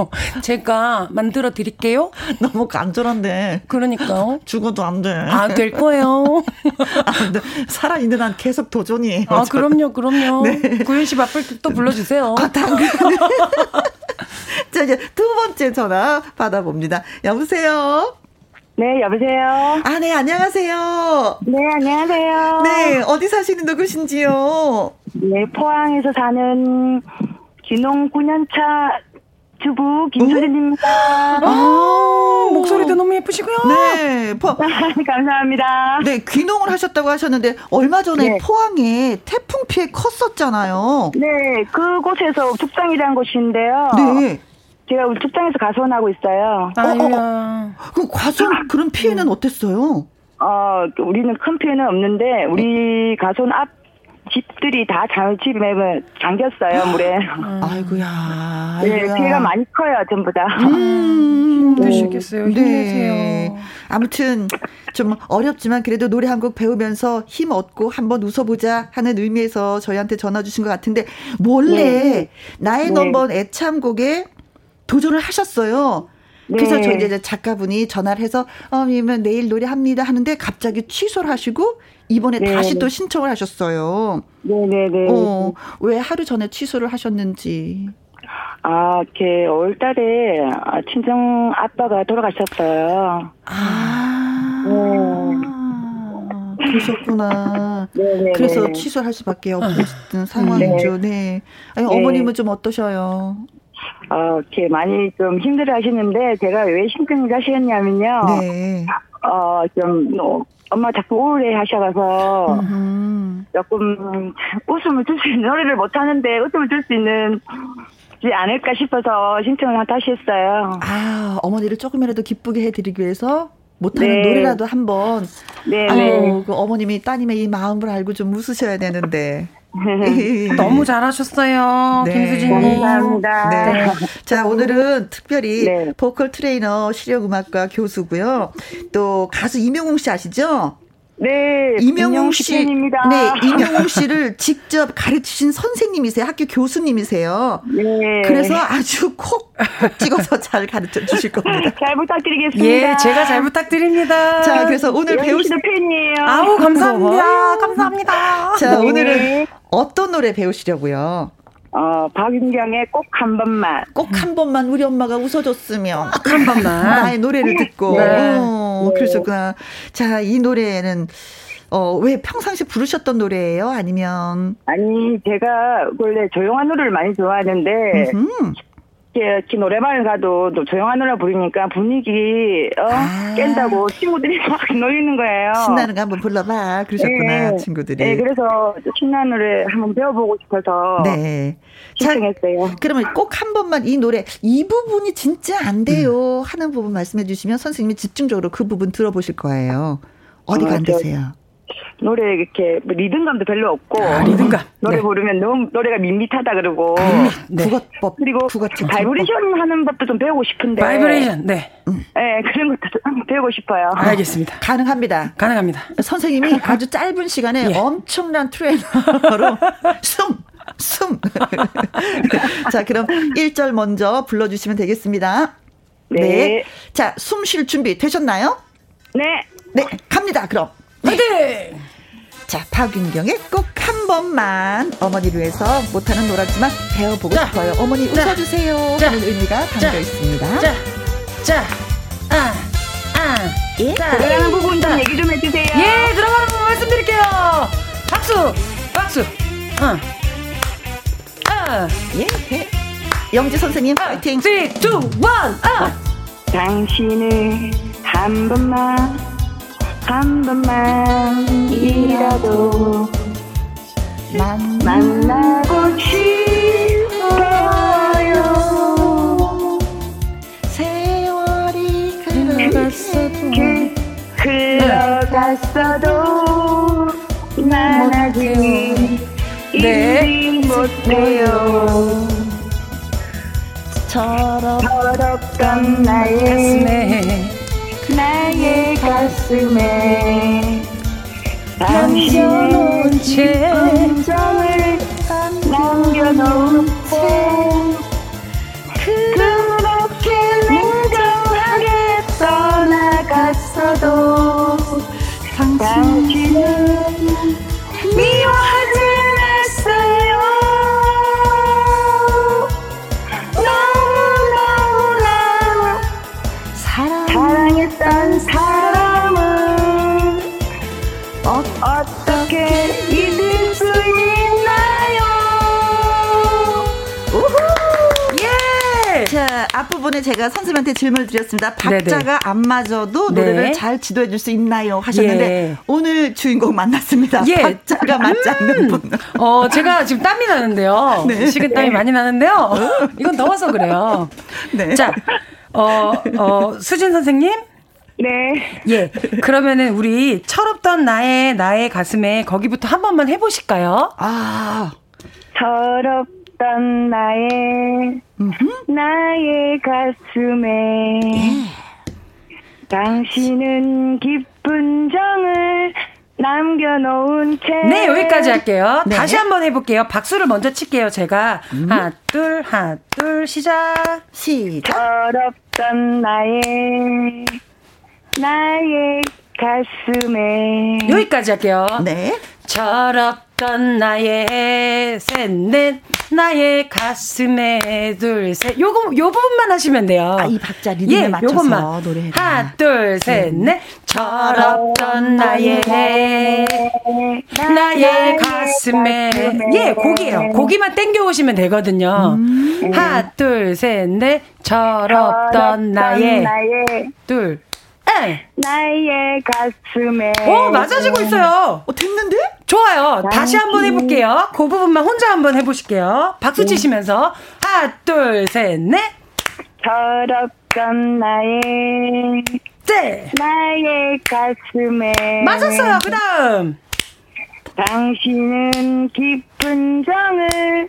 제가 만들어 드릴게요. 너무 간절한데. 그러니까요. 죽어도 안 돼. 아, 될 거예요. 아, 근 살아 있는 한 계속 도전이에요. 아, 그럼요, 그럼요. 네. 구윤 씨 바쁠 때또 불러주세요. 아, 자, 이제 두 번째 전화 받아봅니다. 여보세요? 네, 여보세요? 아, 네, 안녕하세요. 네, 안녕하세요. 네, 어디 사시는 누구신지요? 네, 포항에서 사는 귀농 9년차 주부 김소진입니다. 아, 목소리도 너무 예쁘시고요. 네, 포... 감사합니다. 네, 귀농을 하셨다고 하셨는데 얼마 전에 네. 포항에 태풍 피해 컸었잖아요. 네, 그곳에서 죽장이라는 곳인데요. 네. 제가 우리 축장에서 가수원하고 있어요. 아유야. 어, 어. 그 가수원 그런 피해는 어땠어요? 어, 우리는 큰 피해는 없는데 우리 가수원 앞 집들이 다 집에 잠겼어요 물에. 아이고야. 네, 피해가 많이 커요 전부 다. 음, 힘드시겠어요. 네. 힘내세요. 네. 아무튼 좀 어렵지만 그래도 노래 한 곡 배우면서 힘 얻고 한번 웃어보자 하는 의미에서 저희한테 전화 주신 것 같은데 몰래 네. 나의 네. 넘버 애창곡에 도전을 하셨어요. 그래서 네. 저희 이제 작가분이 전화를 해서 어면 내일 노래합니다 하는데 갑자기 취소를 하시고 이번에 네. 다시 또 신청을 하셨어요. 네네네. 네, 네. 어, 왜 하루 전에 취소를 하셨는지. 아, 이렇게 5월 달에 친정 아빠가 돌아가셨어요. 아. 네. 그러셨구나. 네네 그래서 취소할 수밖에 없는 상황이죠. 네. 아니, 어머님은 좀 어떠셔요? 어, 이렇게 많이 좀 힘들어 하시는데, 제가 왜 신경을 하시겠냐면요. 네. 어, 좀, 어, 엄마 자꾸 우울해 하셔가서, 음흠. 조금 웃음을 줄 수 있는, 노래를 못 하는데 웃음을 줄 수 있는, 지 않을까 싶어서 신청을 다시 했어요. 아, 어머니를 조금이라도 기쁘게 해드리기 위해서 못하는 네. 노래라도 한번. 네. 아유, 그 어머님이 따님의 이 마음을 알고 좀 웃으셔야 되는데. 너무 잘하셨어요. 네. 김수진님. 감사합니다. 네. 자, 오늘은 특별히 네. 보컬 트레이너 실용음악과 교수고요. 또 가수 임영웅 씨 아시죠? 네, 임영웅 씨, 입니다 네, 임영웅 씨를 직접 가르치신 선생님이세요. 학교 교수님이세요. 네. 그래서 아주 콕 찍어서 잘 가르쳐 주실 겁니다. 잘 부탁드리겠습니다. 예, 제가 잘 부탁드립니다. 자, 그래서 오늘 배우실 팬이에요. 아우, 감사합니다. 감사합니다. 자, 네. 오늘은 어떤 노래 배우시려고요? 어, 박윤경의 꼭 한 번만. 꼭 한 번만 우리 엄마가 웃어줬으면. 꼭 한 번만. 나의 노래를 듣고. 네. 어, 그러셨구나. 자, 이 노래는, 어, 왜 평상시 부르셨던 노래예요? 아니면? 아니, 제가 원래 조용한 노래를 많이 좋아하는데, 음흠. 이렇게 노래방을 가도 또 조용한 노래 부르니까 분위기 어 아. 깬다고 친구들이 막 놀리는 거예요. 신나는 거 한번 불러봐 그러셨구나 네. 친구들이. 네 그래서 신나는 노래 한번 배워보고 싶어서 네. 신청했어요. 자, 그러면 꼭 한 번만 이 노래 이 부분이 진짜 안 돼요 음. 하는 부분 말씀해 주시면 선생님이 집중적으로 그 부분 들어보실 거예요. 어디가 어, 안 되세요? 노래 이렇게 뭐 리듬감도 별로 없고 아, 리듬감 노래 네. 부르면 너무 노래가 밋밋하다 그러고 아, 네. 꺾는 법 그리고 꺾는 법. 바이브레이션 하는 법도 좀 배우고 싶은데 바이브레이션 네. 음. 네 그런 것도 좀 배우고 싶어요. 알겠습니다. 가능합니다. 가능합니다. 선생님이 아주 짧은 시간에 예. 엄청난 트레이너로 숨 숨. 자, 그럼 1절 먼저 불러주시면 되겠습니다. 네. 네. 자, 숨 쉴 준비 되셨나요? 네. 네, 갑니다, 그럼. 화이팅! 자, 박윤경의 꼭 한 번만 어머니를 위해서 못하는 노라지만 배워보고 자, 싶어요. 어머니 웃어주세요. 자, 하는 의미가 담겨 있습니다. 자, 자, 아, 아. 예? 자, 들어가는 부분 좀 얘기 좀 해주세요. 예, 들어가는 부분 말씀드릴게요. 박수, 박수. 어. 아. 예, 예. 영지 선생님, 아, 파이팅. 3, 2, 1, 아. 당신을 한 번만 한 번만이라도 만, 만나고 싶어요. 세월이 흘러갔어도 흘러갔어도 난 아직 잊지 못해요. 네, 더럽던 나의 가슴에 나의 가슴에 당신은 채 감정을 남겨놓은 채 그렇게 냉정하게 떠나갔어도 당신 앞부분에 제가 선생님한테 질문을 드렸습니다. 박자가 네네. 안 맞아도 네. 노래를 네. 잘 지도해 줄 수 있나요? 하셨는데 예. 오늘 주인공 만났습니다. 예. 박자가 맞지 않는 음. 분. 어, 제가 지금 땀이 나는데요. 네. 식은 땀이 많이 나는데요. 이건 더워서 그래요. 네. 자, 어, 어, 수진 선생님. 네. 예. 그러면은 우리 철없던 나의 나의 가슴에 거기부터 한 번만 해보실까요? 아. 철없 있던 나의 나의 가슴에 예. 당신은 기쁜 정을 남겨놓은 채. 네, 여기까지 할게요. 네. 다시 한번 해볼게요. 박수를 먼저 칠게요, 제가. 음. 하나, 둘, 하나, 둘, 시작. 시작. 더럽던 나의, 나의 가슴에. 여기까지 할게요. 네. 철없 던 나의 셋넷 나의 가슴에 둘셋 요거 요 부분만 하시면 돼요. 아, 이 박자 리듬에 예, 맞춰서 요것만. 노래 하나 둘셋넷 네. 철없던 나의 나의 가슴에 예 곡이에요. 고기만 땡겨 오시면 되거든요. 음. 하나 둘셋넷 철없던 나의, 나의 둘 네. 나의 가슴에. 오, 맞아지고 있어요. 어, 됐는데? 좋아요. 다시 한번 해볼게요. 그 부분만 혼자 한번 해보실게요. 박수 네. 치시면서. 하나, 둘, 셋, 넷. 더럽던 나의. 네. 나의 가슴에. 맞았어요. 그 다음. 당신은 깊은 정을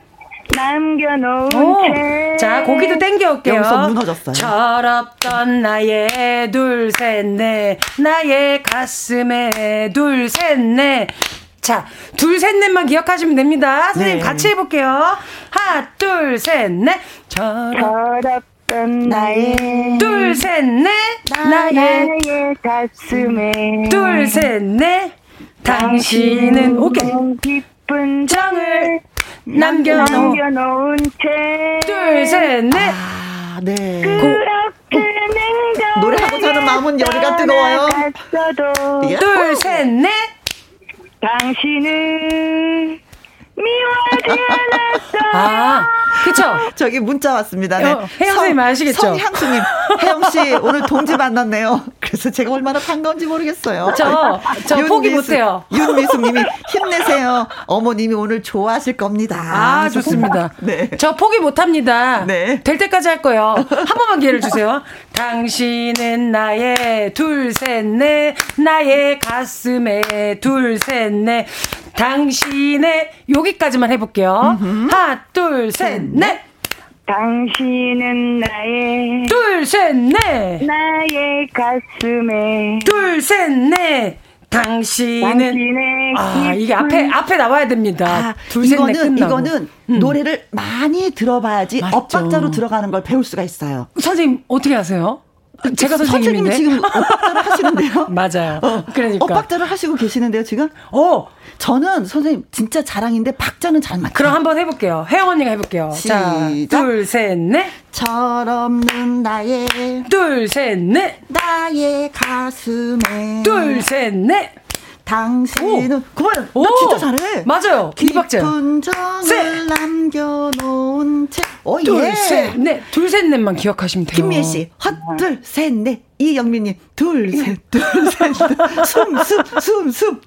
남겨놓은 채. 자, 고기도 땡겨올게요. 여기서 무너졌어요. 철없던 나의 둘, 셋, 넷. 나의 가슴에 둘, 셋, 넷. 자, 둘, 셋, 넷만 기억하시면 됩니다. 선생님 네. 같이 해볼게요. 하나, 둘, 셋, 넷. 철없던 나의 둘, 셋, 넷. 나의, 나의 가슴에 둘, 셋, 넷. 당신은 오케이. 기쁜 정을 남겨놓, 남겨놓은 채. 둘, 셋, 넷. 아, 네. 그렇게 냉정 노래하고 저는 마음은 열이가 뜨거워요. 둘, 셋, 넷. 당신은 미워하지 않았어. 아, 그쵸? 저기 문자 왔습니다. 네. 어, 혜영 선생님 아시겠죠? 성향수님, 혜영씨 오늘 동지 만났네요. 그래서 제가 얼마나 반가운지 모르겠어요. 저, 저 포기 못해요. 윤미숙님이 힘내세요. 어머님이 오늘 좋아하실 겁니다. 아, 좋습니다. 네. 저 포기 못합니다. 네. 될 때까지 할 거예요. 한 번만 기회를 주세요. 당신은 나의 둘, 셋, 넷, 나의 가슴에 둘, 셋, 넷. 당신의 여기까지만 해볼게요. 음흠. 하나, 둘, 셋, 넷. 당신은 나의 둘, 셋, 넷. 나의 가슴에 둘, 셋, 넷. 당신은 아 이게 앞에 앞에 나와야 됩니다. 아, 둘셋 넷 끝나고 이거는 음. 노래를 많이 들어봐야지 맞죠. 엇박자로 들어가는 걸 배울 수가 있어요. 선생님 어떻게 하세요? 제가 선생님인데 선생님 지금 엇박자를 하시는데요. 맞아요. 어, 그러니까 엇박자를 하시고 계시는데요 지금. 어 저는 선생님 진짜 자랑인데 박자는 잘 맞아요. 그럼 한번 해볼게요. 혜영 언니가 해볼게요. 시작. 자, 둘, 셋, 넷. 철없는 나의 둘, 셋, 넷. 나의 가슴에 둘, 셋, 넷. 당신은 그만 나 진짜 잘해. 맞아요. 깊은 정을 남겨놓은 채. 오, 둘, 예. 셋, 넷. 둘, 셋, 넷만 기억하시면 돼요. 김미애 씨, 헛 둘, 셋, 넷. 이영민님, 둘, 셋, 둘, 셋, 숨, 숨, 숨, 숨.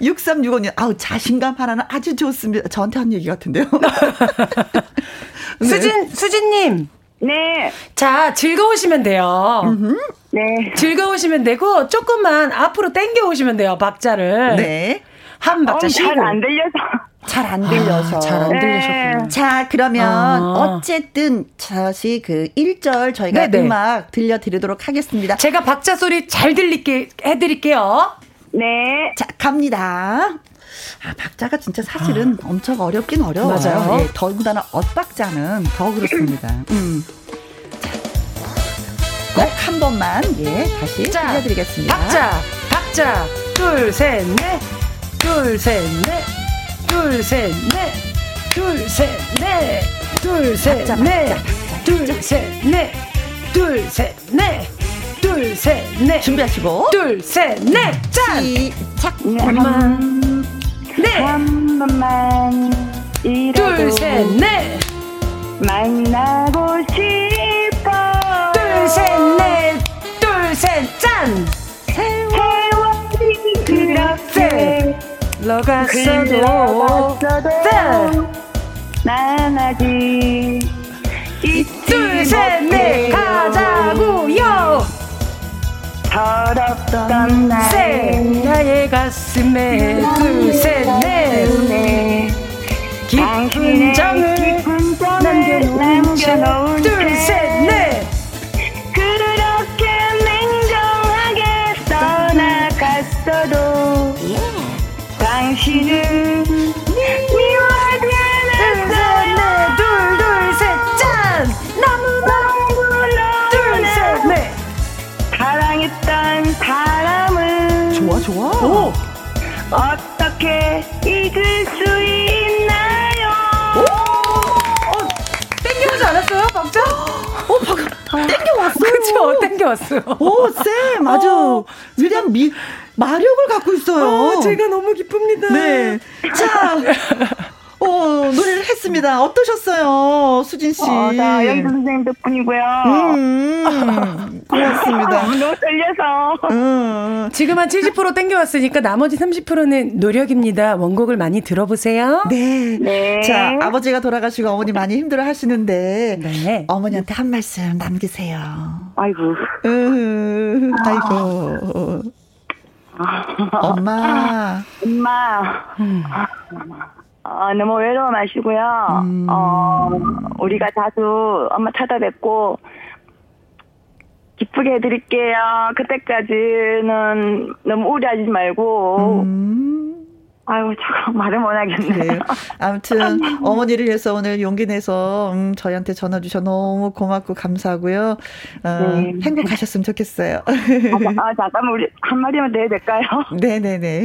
6365님, 아우, 자신감 하나는 아주 좋습니다. 저한테 한 얘기 같은데요. 네. 수진, 수진님. 네. 자, 즐거우시면 돼요. 네. 즐거우시면 되고, 조금만 앞으로 당겨 오시면 돼요, 박자를. 네. 한 박자 어, 쉬고. 잘안 들려서. 잘 안 들려서. 아, 잘안 들리셨군요. 네. 자, 그러면 아. 어쨌든 다시 그 1절 저희가 네네. 음악 들려드리도록 하겠습니다. 제가 박자 소리 잘 들리게 해드릴게요. 네. 자, 갑니다. 아, 박자가 진짜 사실은 아. 엄청 어렵긴 어려워요. 맞아요. 예, 더군다나 엇박자는 더 그렇습니다. 음. 꼭한 번만 예 다시 자, 들려드리겠습니다. 박자, 박자, 둘, 셋, 넷, 둘, 셋, 넷, 둘, 셋, 넷, 둘, 셋, 넷, 둘, 셋, 넷, 둘, 셋, 넷, 둘, 셋, 넷. 둘, 셋, 넷. 준비하시고. 둘, 셋, 넷. 짠! 시작. 한, 네. 한 번만. 둘, 셋, 넷. 만나고 싶어. 둘, 셋, 넷. 둘, 셋, 짠! 세월이 그렇게 흘러갔어도. 짠! 난 아직. 둘, 셋, 넷. 가자고요! 더럽던 날 나의 가슴에 둘셋넷. 깊은 정을 남겨놓은 둘셋넷 어떻게 잊을 수 있나요? 오. 어, 땡겨오지 않았어요 박자? 어 박, 땡겨왔어요 그쵸 땡겨왔어요 오쌤 아주 어, 위대한 미 마력을 갖고 있어요 어, 제가 너무 기쁩니다 네 자 어, 노래를 했습니다. 어떠셨어요, 수진 씨? 어, 나 연주 선생님 덕분이고요. 음, 고맙습니다. 너무 떨려서. 음. 지금 한 70% 땡겨왔으니까 나머지 30%는 노력입니다. 원곡을 많이 들어보세요. 네. 네. 자, 아버지가 돌아가시고 어머니 많이 힘들어 하시는데, 네. 어머니한테 한 말씀 남기세요. 아이고. 으, 아이고. 엄마. 엄마. 음. 어, 너무 외로워 마시고요. 음. 어, 우리가 자주 엄마 찾아뵙고, 기쁘게 해드릴게요. 그때까지는 너무 우려하지 말고, 음. 아유, 참 말을 못 하겠네요. 아무튼 어머니를 위해서 오늘 용기 내서 음, 저희한테 전화 주셔 너무 고맙고 감사하고요. 어, 네. 행복하셨으면 좋겠어요. 아, 아, 잠깐만 우리 한 마디만 더 해야 될까요? 네 네 네.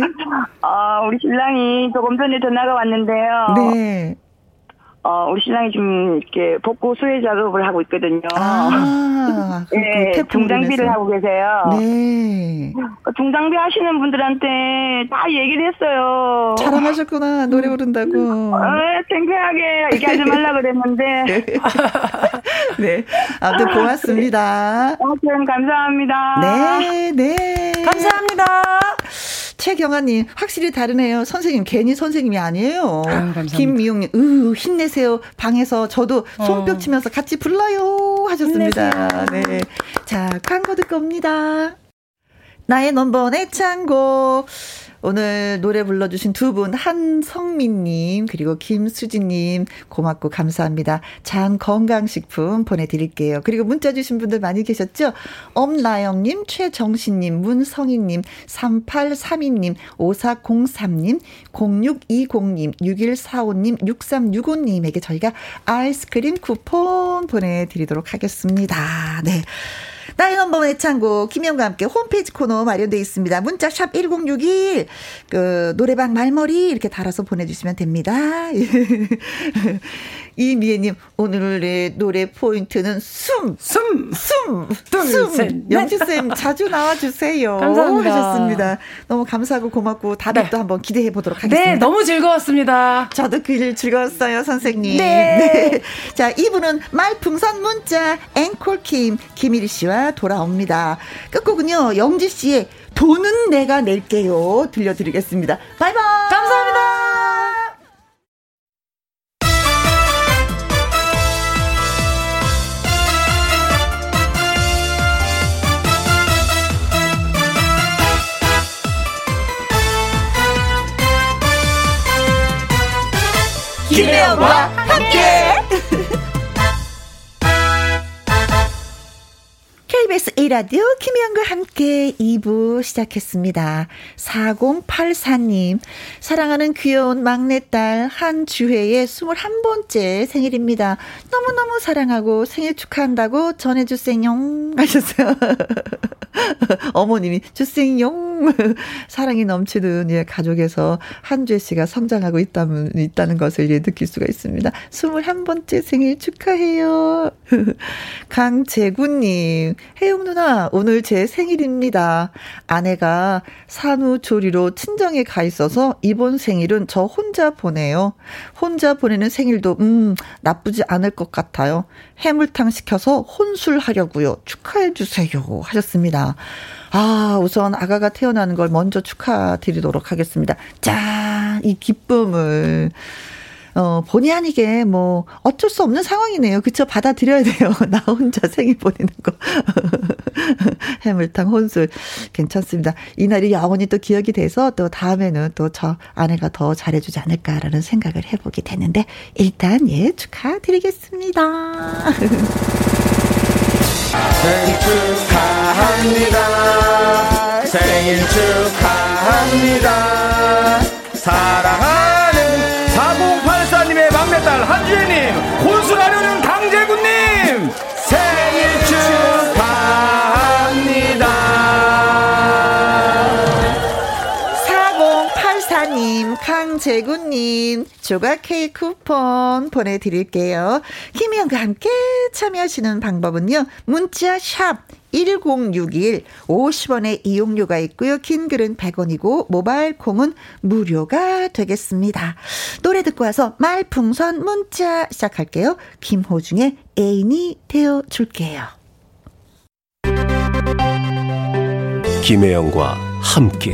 아, 우리 신랑이 조금 전에 전화가 왔는데요. 네. 어, 우리 신랑이 지금 이렇게 복구 수혜 작업을 하고 있거든요. 아, 네, 중장비를 하고 계세요. 네. 그 중장비 하시는 분들한테 다 얘기를 했어요. 자랑하셨구나, 노래 부른다고. 어, 창피하게 얘기하지 말라 그랬는데. 네. 아무튼 고맙습니다. 아무튼 감사합니다. 네, 네. 감사합니다. 최경아님, 확실히 다르네요. 선생님, 괜히 선생님이 아니에요. 아유, 김미용님, 으, 힘내세요. 방에서 저도 손뼉 어. 치면서 같이 불러요. 하셨습니다. 힘내세요. 네. 자, 광고 듣고 옵니다. 나의 넘버원 애창곡. 오늘 노래 불러주신 두 분, 한성민님, 그리고 김수진님, 고맙고 감사합니다. 장 건강식품 보내드릴게요. 그리고 문자 주신 분들 많이 계셨죠? 엄나영님, 최정신님, 문성희님, 3832님, 5403님, 0620님, 6145님, 6365님에게 저희가 아이스크림 쿠폰 보내드리도록 하겠습니다. 네. 나의 넘버원 애창곡 김영과 함께 홈페이지 코너 마련되어 있습니다. 문자 샵 1061, 그, 노래방 말머리 이렇게 달아서 보내주시면 됩니다. 이미애님, 오늘의 노래 포인트는 숨! 숨! 숨! 둘, 숨! 셋, 영지쌤 자주 나와주세요. 감사합니다. 하셨습니다. 너무 감사하고 고맙고 다음에 네. 또 한번 기대해 보도록 하겠습니다. 네, 너무 즐거웠습니다. 저도 그 즐거웠어요, 선생님. 네. 네. 자, 이분은 말풍선 문자 앵콜킴 김일희 씨와 돌아옵니다. 끝곡은요, 영지 씨의 돈은 내가 낼게요. 들려드리겠습니다. 바이바이. 감사합니다. 김혜영과 KBS 1라디오 김희영과 함께 2부 시작했습니다. 4084님, 사랑하는 귀여운 막내딸 한주혜의 21번째 생일입니다. 너무너무 사랑하고 생일 축하한다고 전해주세요. 하셨어요. 어머님이 주세요. 사랑이 넘치는 예, 가족에서 한주혜 씨가 성장하고 있다는, 있다는 것을 예, 느낄 수가 있습니다. 21번째 생일 축하해요. 강재구님, 혜영 누나, 오늘 제 생일입니다. 아내가 산후조리로 친정에 가 있어서 이번 생일은 저 혼자 보내요. 혼자 보내는 생일도, 음, 나쁘지 않을 것 같아요. 해물탕 시켜서 혼술하려고요. 축하해주세요. 하셨습니다. 아, 우선 아가가 태어나는 걸 먼저 축하드리도록 하겠습니다. 자, 이 기쁨을. 어, 본의 아니게 뭐 어쩔 수 없는 상황이네요. 그쵸? 받아들여야 돼요. 나 혼자 생일 보내는 거. 해물탕 혼술. 괜찮습니다. 이날이 영원히 또 기억이 돼서 또 다음에는 또 저 아내가 더 잘해주지 않을까라는 생각을 해보게 되는데 일단 예, 축하드리겠습니다. 생일 축하합니다. 생일 축하합니다. 한 주혜님, 4084님, 강재구님, 조각 케이크 쿠폰 보내드릴게요. 김희영과 함께 참여하시는 방법은요, 문자 샵 1061 50원의 이용료가 있고요. 긴 글은 100원이고 모바일 콩은 무료가 되겠습니다. 노래 듣고 와서 말풍선 문자 시작할게요. 김호중의 애인이 되어 줄게요. 김혜영과 함께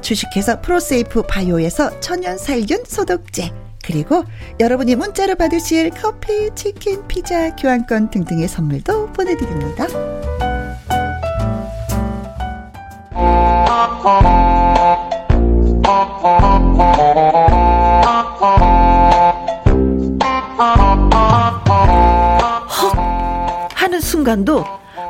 주식회사 프로세이프 바이오에서 천연 살균 소독제 그리고 여러분이 문자로 받으실 커피, 치킨, 피자, 교환권 등등의 선물도 보내드립니다. 헉 하는 순간도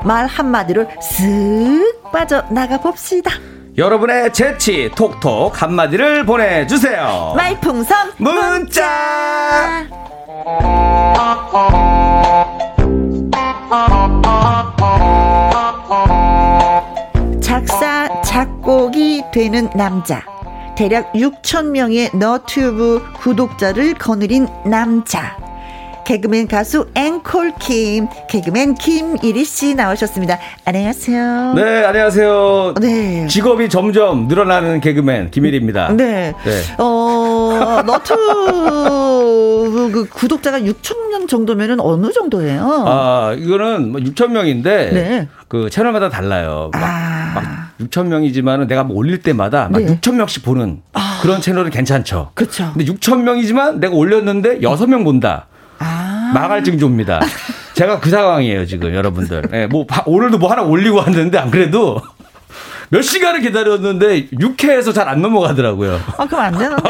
말 한마디로 쓱 빠져나가 봅시다. 여러분의 재치 톡톡 한마디를 보내주세요. 말풍선 문자. 작사 작곡이 되는 남자. 대략 6천 명의 너튜브 구독자를 거느린 남자. 개그맨 가수 앵콜 킴, 개그맨 김일희 씨 나오셨습니다. 안녕하세요. 네, 안녕하세요. 네. 직업이 점점 늘어나는 개그맨 김일희입니다. 네. 네. 어, 너튜브 그 구독자가 6천 명 정도면은 어느 정도예요? 아, 이거는 뭐 6천 명인데 네. 그 채널마다 달라요. 막, 아. 막 6천 명이지만은 내가 뭐 올릴 때마다 막 네. 6천 명씩 보는 아. 그런 채널은 괜찮죠. 그렇죠. 근데 6천 명이지만 내가 올렸는데 6명 본다. 아. 마갈증조입니다. 제가 그 상황이에요 지금 여러분들. 네, 뭐 오늘도 뭐 하나 올리고 왔는데 안 그래도 몇 시간을 기다렸는데 6회에서 잘 안 넘어가더라고요. 아, 그럼 안 되는데.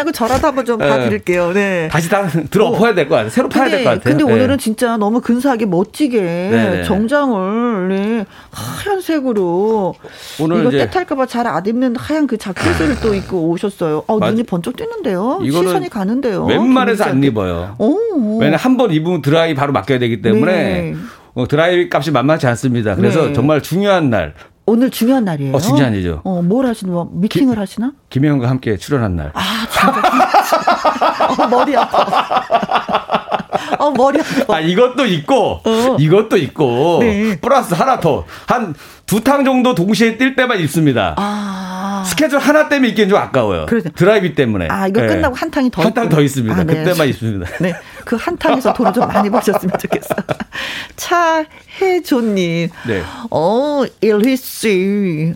끝나고 저라도 한번 좀 네. 봐드릴게요. 네. 다시 다 들어 엎어야 될 것 같아요. 새로 파야 될 것 같아요. 근데 네. 오늘은 진짜 너무 근사하게 멋지게 네, 정장을 네, 하얀색으로 오늘 이거 때탈까봐 잘 안 입는 하얀 그 자켓을 또 입고 오셨어요. 어, 눈이 번쩍 뜨는데요. 시선이 가는데요. 웬만해서 안 입어요. 왜냐면 한번 입으면 드라이 바로 맡겨야 되기 때문에 네. 어, 드라이 값이 만만치 않습니다. 그래서 네. 정말 중요한 날 오늘 중요한 날이에요. 어, 중요한 일이죠. 어, 뭘 하시는, 뭐, 미팅을 기, 하시나? 김혜영과 함께 출연한 날. 아, 진짜. 어, 머리 아파. 어, 머리 아파. 아, 이것도 있고, 어. 이것도 있고, 네. 플러스 하나 더. 한 두 탕 정도 동시에 뛸 때만 입습니다. 아. 스케줄 하나 때문에 입기엔 좀 아까워요. 그래서. 드라이비 때문에. 아, 이거 네. 끝나고 한 탕이 더. 한 탕 더 있습니다. 아, 네. 그때만 입습니다. 네. 그 한 탕에서 돈을 좀 많이 버셨으면 좋겠어. 차혜조님. 네. 어, 일휘 씨.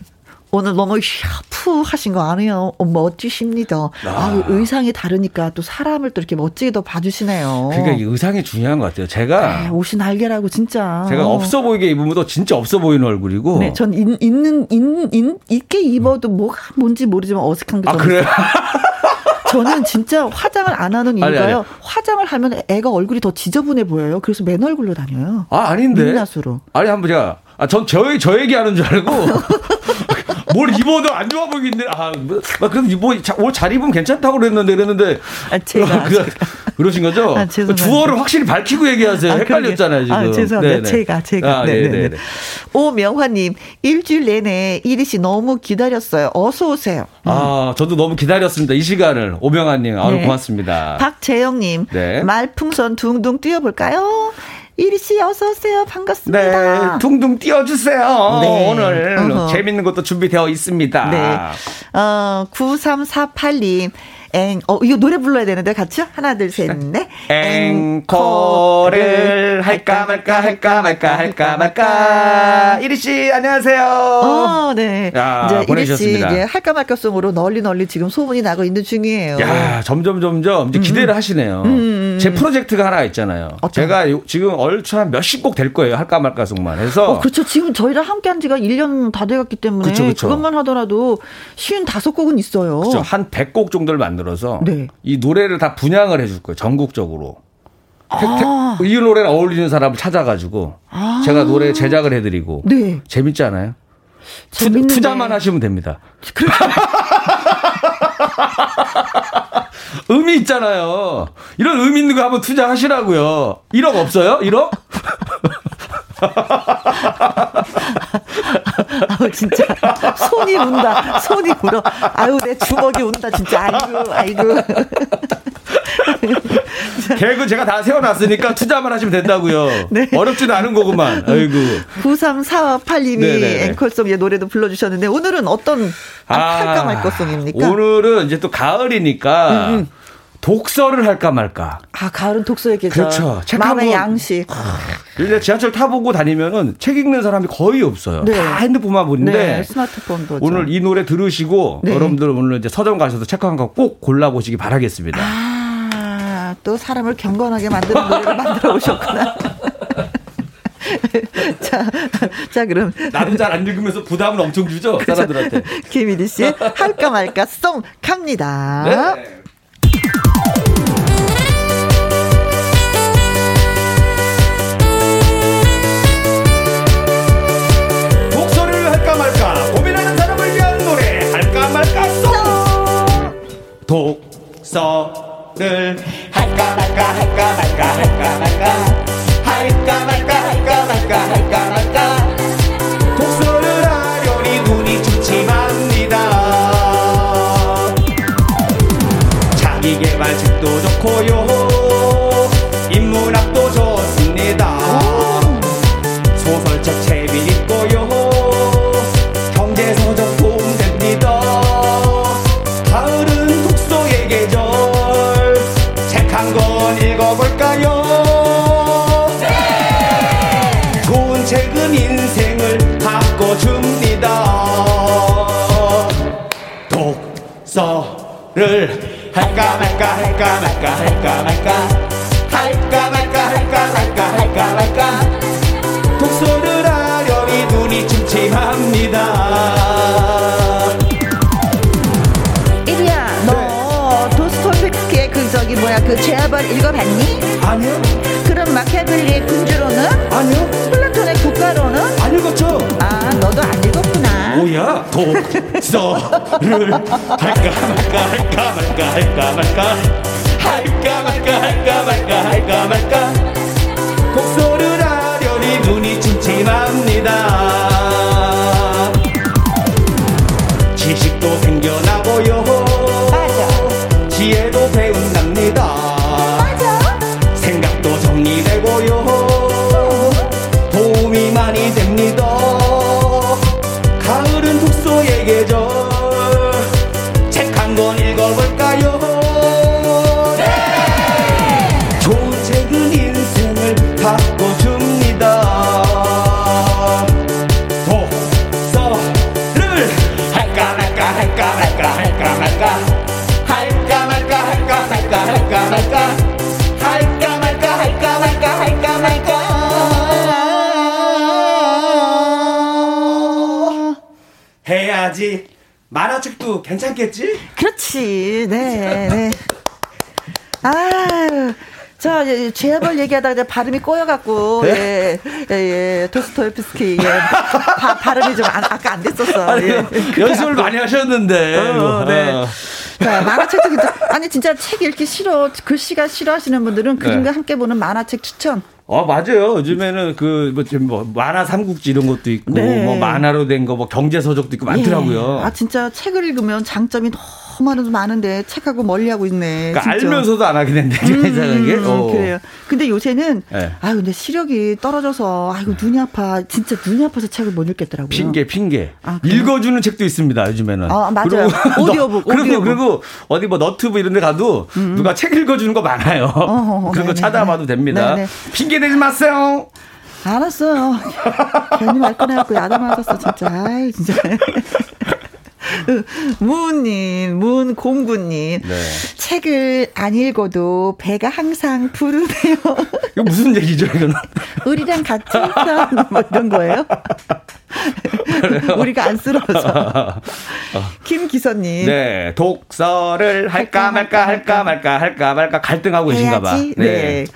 오늘 너무 샤프하신 거 아니에요? 어, 멋지십니다. 아. 아, 의상이 다르니까 또 사람을 또 이렇게 멋지게 더 봐주시네요. 그러니까 의상이 중요한 것 같아요. 제가 네, 옷이 날개라고 진짜. 제가 없어 보이게 입으면 또 진짜 없어 보이는 얼굴이고. 네, 전 있, 있는 있, 있, 있게 입어도 뭐가 뭔지 모르지만 어색한 게. 아 그래요? 저는 진짜 화장을 안 하는 이유가요. 아니. 화장을 하면 애가 얼굴이 더 지저분해 보여요. 그래서 맨 얼굴로 다녀요. 아 아닌데. 민낯으로. 아니 한번 제가 아, 전 저, 저 얘기하는 줄 알고. 뭘 입어도 안 좋아 보이겠네. 아, 뭐, 그래도 뭐, 옷잘 입으면 괜찮다고 그랬는데, 그랬는데. 아, 제가. 그, 그러신 거죠? 아, 주어를 확실히 밝히고 얘기하세요. 아, 헷갈렸잖아요, 지금. 아, 죄송합니다. 네네. 제가, 제가. 아, 네네. 네, 네. 오명화님, 일주일 내내 이리 씨 너무 기다렸어요. 어서 오세요. 아, 저도 너무 기다렸습니다. 이 시간을. 오명화님, 아, 네. 고맙습니다. 박재영님, 네. 말풍선 둥둥 뛰어볼까요? 이리 씨 어서 오세요. 반갑습니다. 네, 둥둥 띄워주세요. 네. 오늘 어허. 재밌는 것도 준비되어 있습니다. 네. 어, 9348님. 앵, 어, 이거 노래 불러야 되는데, 같이? 하나, 둘, 셋, 넷. 앵콜을 할까 말까, 할까 말까, 할까 말까. 이리 씨, 안녕하세요. 어, 네. 야, 이제 이리 씨, 이제 할까 말까 송으로 널리 널리 지금 소문이 나고 있는 중이에요. 야, 점점, 점점 이제 기대를 음. 하시네요. 음, 음, 음. 제 프로젝트가 하나 있잖아요. 어떤? 제가 지금 얼추 한 몇십 곡 될 거예요. 할까 말까 송만 해서. 어, 그렇죠. 지금 저희랑 함께 한 지가 1년 다 돼갔기 때문에. 그쵸, 그쵸. 그것만 하더라도 쉬운 다섯 곡은 있어요. 그렇죠. 한 100곡 정도를 만들어 만들어서 네. 이 노래를 다 분양을 해줄 거예요. 전국적으로. 아. 이 노래를 어울리는 사람을 찾아가지고 아. 제가 노래 제작을 해드리고 네. 재밌지 않아요? 투, 투자 만 하시면 됩니다. 의미 있잖아요. 이런 의미 있는 거 한번 투자하시라고요. 1억 없어요? 1억? 아우 진짜 손이 운다. 손이 울어. 아유 내 주먹이 운다 진짜. 아이고 아이고. 계획은 제가 다 세워놨으니까 투자만 하시면 된다고요. 네. 어렵지는 않은 거구만. 아이고. 9348님이 앵콜송 의 노래도 불러주셨는데 오늘은 어떤 아, 할까 말것송입니까? 오늘은 이제 또 가을이니까 음, 음. 독서를 할까 말까. 아, 가을은 독서의 계절. 그렇죠. 책 마음의 양식. 근데 지하철 타보고 다니면은 책 읽는 사람이 거의 없어요. 네. 다 핸드폰만 보는데. 네, 스마트폰도. 오늘 이 노래 들으시고 네. 여러분들 오늘 이제 서점 가셔서 책 한 권 꼭 골라보시기 바라겠습니다. 아, 또 사람을 경건하게 만드는 노래를 만들어 오셨구나. 자, 자 그럼 나도 잘 안 읽으면서 부담을 엄청 주죠 사람들한테. 김일희 씨 할까 말까 송 갑니다. 네. 독서를 할까 말까 할까 말까 할까 말까 할까 말까 할까 말까 할까 말까. 독서를 하려니 눈이 침침합니다. 자기개발책도 좋고요 를 할까 말까 할까 말까 할까 말까 할까 말까 할까 말까 할까 말까 독서를 하려니 눈이 침침합니다 이리야 너 네. 도스토옙스키의 그 저기 뭐야 그 제압을 읽어봤니? 아니요 그럼 마키아벨리의 군주로는? 아니요 플라톤의 국가로는? 안 읽었죠 아 너도 안 뭐야? 독서를 할까 말까 할까 말까 할까 말까. 할까 말까 할까 말까 할까 말까. 독서를 하려니 눈이 침침합니다 해야지 만화책도 괜찮겠지? 그렇지 네 네. 아유 자, 예, 제압을 얘기하다가 이제 발음이 꼬여갖고, 네? 예, 예, 예, 도스토옙스키, 예, 바, 발음이 좀 안, 아까 안 됐었어. 아니, 예. 연습을 많이 하셨는데. 어, 네. 자, 만화책도 아니, 진짜 책 읽기 싫어, 글씨가 싫어하시는 분들은 그림과 네. 함께 보는 만화책 추천. 어 맞아요. 요즘에는 그뭐 뭐 만화 삼국지 이런 것도 있고 네. 뭐 만화로 된 거 뭐 경제 서적도 있고 많더라고요. 예. 아 진짜 책을 읽으면 장점이 너무 많은 많은데 책하고 멀리하고 있네. 그러니까 알면서도 안 하게 된다. 음, 이상하게. 음, 어. 그래요. 근데 요새는 네. 아 근데 시력이 떨어져서 아이고 눈이 아파. 진짜 눈이 아파서 책을 못 읽겠더라고요. 핑계 핑계. 아, 읽어주는 책도 있습니다. 요즘에는. 아 맞아요. 오디오북. 그리고 오디오북. 그리고 어디 뭐 너튜브 이런데 가도 음. 누가 책 읽어주는 거 많아요. 어, 그런 거 찾아봐도 됩니다. 네네. 핑계 대지 마세요. 알았어요. 괜히 말 꺼내갖고 야단 맞았어, 진짜. 아이, 진짜. 무님, 문공구님. 네. 책을 안 읽어도 배가 항상 부르네요. 이거 무슨 얘기죠, 이거는? 우리랑 같이 있어. 뭐 이런 거예요? 우리가 안쓰러워서. 김기선님. 네. 독서를 할까 말까 할까 말까 할까 말까 갈등하고 계신가 봐. 네. 네.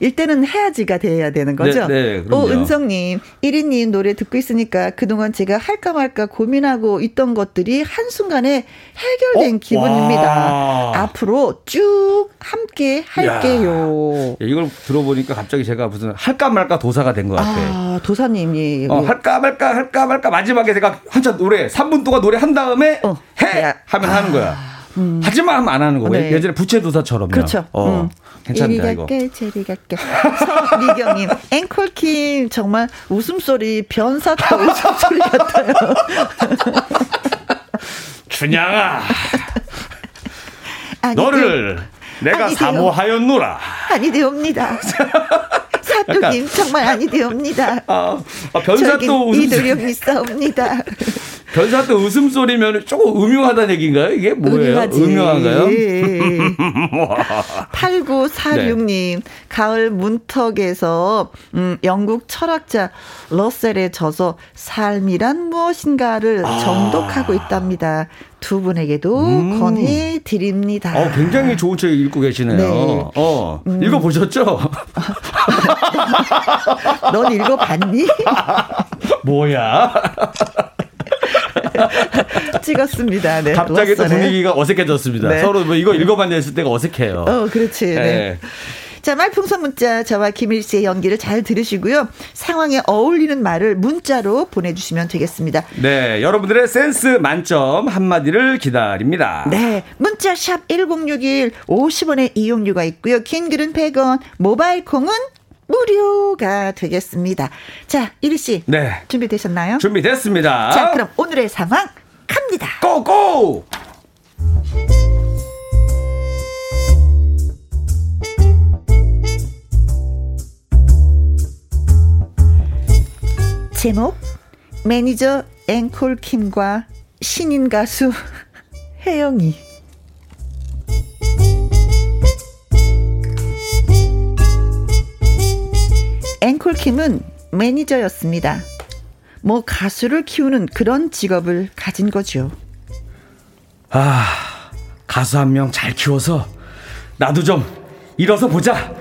일단은 해야지가 돼야 되는 거죠. 네, 네 오, 은성님, 1위님 노래 듣고 있으니까 그동안 제가 할까 말까 고민하고 있던 것들이 한순간에 해결된 어? 기분입니다. 와. 앞으로 쭉 함께 할게요. 야, 이걸 들어보니까 갑자기 제가 무슨 할까 말까 도사가 된 것 같아요. 아, 도사님이. 어, 할까 말까 할까 말까 마지막에 제가 한참 노래, 3분 동안 노래 한 다음에 어. 해! 야. 하면 아. 하는 거야. 음. 하지만 안 하는 거고 네. 예전에 부채도사처럼요. 그렇죠. 어. 음. 괜찮다 이거. 갈게, 제리 갈게. 서미경님, 앵콜킴 정말 웃음소리 변사타 웃음소리 같아요. 춘향아, 너를 내가 아니, 사모하였노라. 아니 되옵니다. 사또님 정말 아니 되옵니다. 아, 아 변사또 이도령 있사옵니다. 변사또 웃음소리면 조금 음흉하다는 얘기인가요? 이게 뭐예요? 음흉하지. 음흉한가요? 예. 8946님, 네. 가을 문턱에서, 음, 영국 철학자 러셀에 져서 삶이란 무엇인가를 아. 정독하고 있답니다. 두 분에게도 음. 권해 드립니다. 어, 굉장히 좋은 책 읽고 계시네요. 네. 어, 음. 읽어 보셨죠? 넌 읽어 봤니? 뭐야? 찍었습니다. 네. 갑자기 또 분위기가 어색해졌습니다. 네. 서로 뭐 이거 읽어봤냐 했을 때가 어색해요. 어, 그렇지. 네. 네. 자, 말풍선 문자 저와 김일 씨의 연기를 잘 들으시고요. 상황에 어울리는 말을 문자로 보내주시면 되겠습니다. 네, 여러분들의 센스 만점 한마디를 기다립니다. 네, 문자 샵 1061, 50원의 이용료가 있고요. 긴 글은 100원, 모바일 콩은 무료가 되겠습니다. 자, 이리 씨. 네. 준비되셨나요? 준비됐습니다. 자, 그럼 오늘의 상황 갑니다. 고고! 제목 매니저 앵콜킴과 신인 가수 혜영이 앵콜킴은 매니저였습니다. 뭐 가수를 키우는 그런 직업을 가진 거죠. 아, 가수 한 명 잘 키워서 나도 좀 일어서 보자.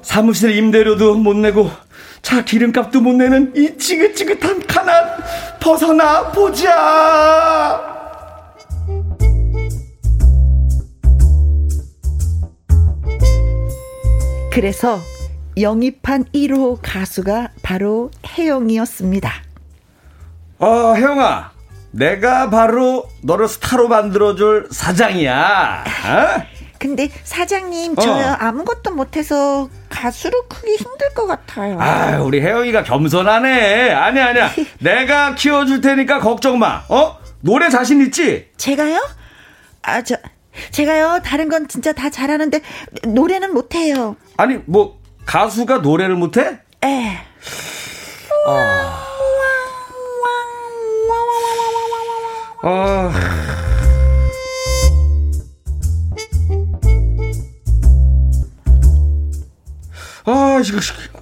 사무실 임대료도 못 내고 차 기름값도 못 내는 이 지긋지긋한 가난 벗어나 보자. 그래서 영입한 1호 가수가 바로 혜영이었습니다. 어, 혜영아. 내가 바로 너를 스타로 만들어줄 사장이야. 어? 근데 사장님, 저 어. 아무것도 못해서 가수로 크기 힘들 것 같아요. 아, 우리 혜영이가 겸손하네. 아니야, 아니야. 내가 키워줄 테니까 걱정 마. 어? 노래 자신 있지? 제가요? 아, 저, 제가요, 다른 건 진짜 다 잘하는데, 노래는 못해요. 아니, 뭐, 가수가 노래를 못해? 에. 아. 아. 아, 이거,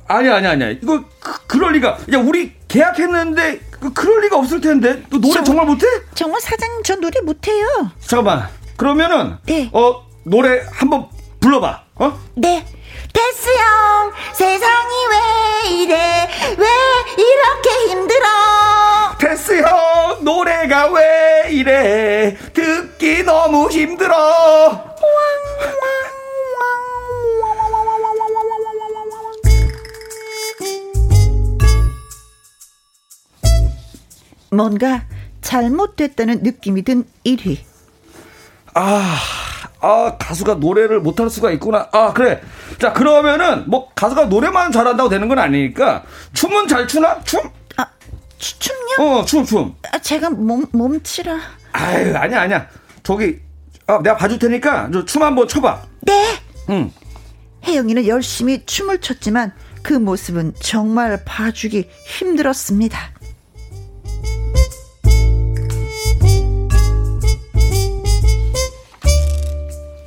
아니, 아니, 아니. 이거, 그, 럴 리가. 야, 우리 계약했는데, 그, 그럴 리가 없을 텐데. 너 노래 저, 정말 못해? 정말 사장님, 저 노래 못해요. 잠깐만. 그러면은, 네. 어, 노래 한번 불러봐. 어? 네. 데스 형, 세상이 왜 이래? 왜 이렇게 힘들어? 데스 형, 노래가 왜 이래? 듣기 너무 힘들어. 뭔가 잘못됐다는 느낌이 든 1위. 아, 아, 가수가 노래를 못할 수가 있구나. 아, 그래. 자, 그러면은, 뭐, 가수가 노래만 잘한다고 되는 건 아니니까, 춤은 잘 추나? 춤? 아, 추, 춤요? 어, 춤, 춤. 아, 제가 몸, 몸치라. 아유, 아니야, 아니야. 저기, 아, 내가 봐줄 테니까, 춤 한번 춰봐. 네! 응. 혜영이는 열심히 춤을 췄지만, 그 모습은 정말 봐주기 힘들었습니다.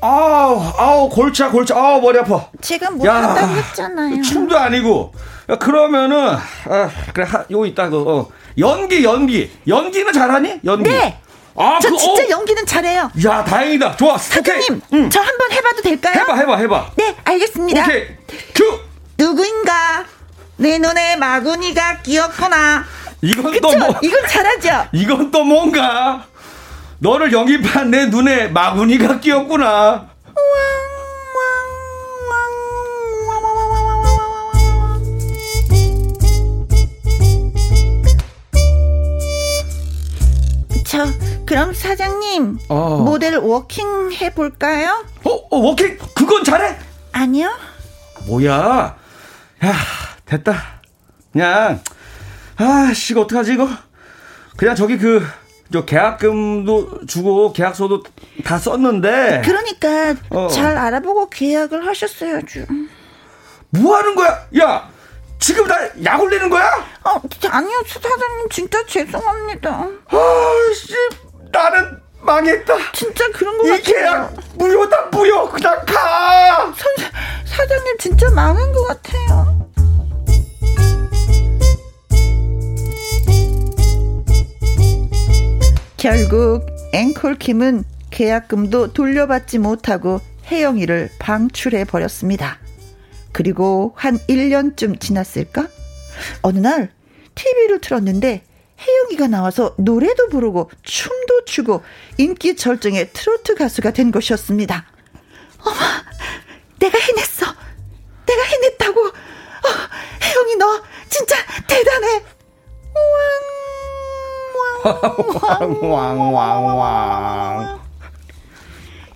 아우, 아우, 골차, 골차, 아우, 머리 아파. 제가 뭐 한다고 했잖아요. 춤도 아니고. 야, 그러면은, 아, 그래, 하, 요 있다, 그, 어. 연기, 연기. 연기는 잘하니? 연기. 네. 아, 저 그, 진짜 어? 연기는 잘해요. 야, 다행이다. 좋아. 사장님, 응. 저 한번 해봐도 될까요? 해봐, 해봐, 해봐. 네, 알겠습니다. 오케이. 큐! 누구인가? 내 눈에 마구니가 끼었구나. 이건 그쵸? 또 뭐. 이건 잘하죠? 이건 또 뭔가. 너를 영입한 내 눈에 마구니가 끼었구나. 저 그럼 사장님 어. 모델 워킹 해볼까요? 어, 어 워킹 그건 잘해? 아니요. 뭐야? 야 됐다. 그냥 아씨 이거 어떡하지 이거? 그냥 저기 그 저 계약금도 주고 계약서도 다 썼는데. 그러니까 어. 잘 알아보고 계약을 하셨어야죠. 뭐 하는 거야? 야, 지금 나 약 올리는 거야? 어, 아니요, 사장님 진짜 죄송합니다. 아씨, 나는 망했다. 진짜 그런 거 같아요. 이 계약 무효다 무효. 그냥 가. 사, 사장님 진짜 망한 것 같아요. 결국 앵콜킴은 계약금도 돌려받지 못하고 혜영이를 방출해 버렸습니다. 그리고 한 1년쯤 지났을까? 어느 날 TV를 틀었는데 혜영이가 나와서 노래도 부르고 춤도 추고 인기 절정의 트로트 가수가 된 것이었습니다. 어머, 내가 해냈어. 내가 해냈다고. 어, 혜영이 너 진짜 대단해. 우왕. 왕왕왕왕.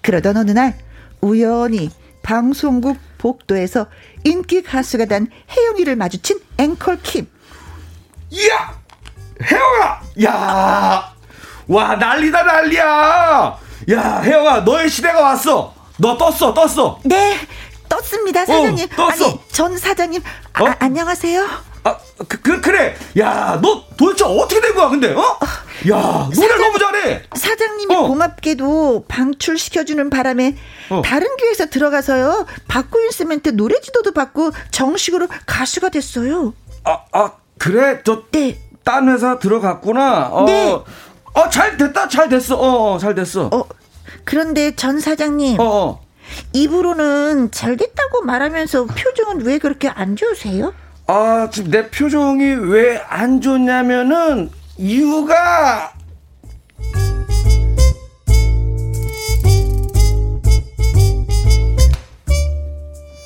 그러던 어느 날 우연히 방송국 복도에서 인기 가수가 된 혜영이를 마주친 앵콜 킴. 이야! 혜영아! 야! 와, 난리다, 난리야! 야, 혜영아, 너의 시대가 왔어! 너 떴어, 떴어! 네, 떴습니다, 사장님. 어, 떴어. 아니, 전 사장님, 아, 어? 안녕하세요. 아, 그, 그, 그래. 야, 너 도대체 어떻게 된 거야, 근데, 어? 야, 노래 너무 잘해. 사장님이 어. 고맙게도 방출시켜주는 바람에 어. 다른 교회에서 들어가서요. 박구윤 쌤한테 노래 지도도 받고 정식으로 가수가 됐어요. 아, 아, 그래? 저, 네. 딴 회사 들어갔구나. 어, 네. 어, 잘 됐다, 잘 됐어. 어, 어, 잘 됐어. 어, 그런데 전 사장님. 어, 어. 입으로는 잘 됐다고 말하면서 표정은 왜 그렇게 안 좋으세요? 아, 지금 내 표정이 왜 안 좋냐면은, 이유가,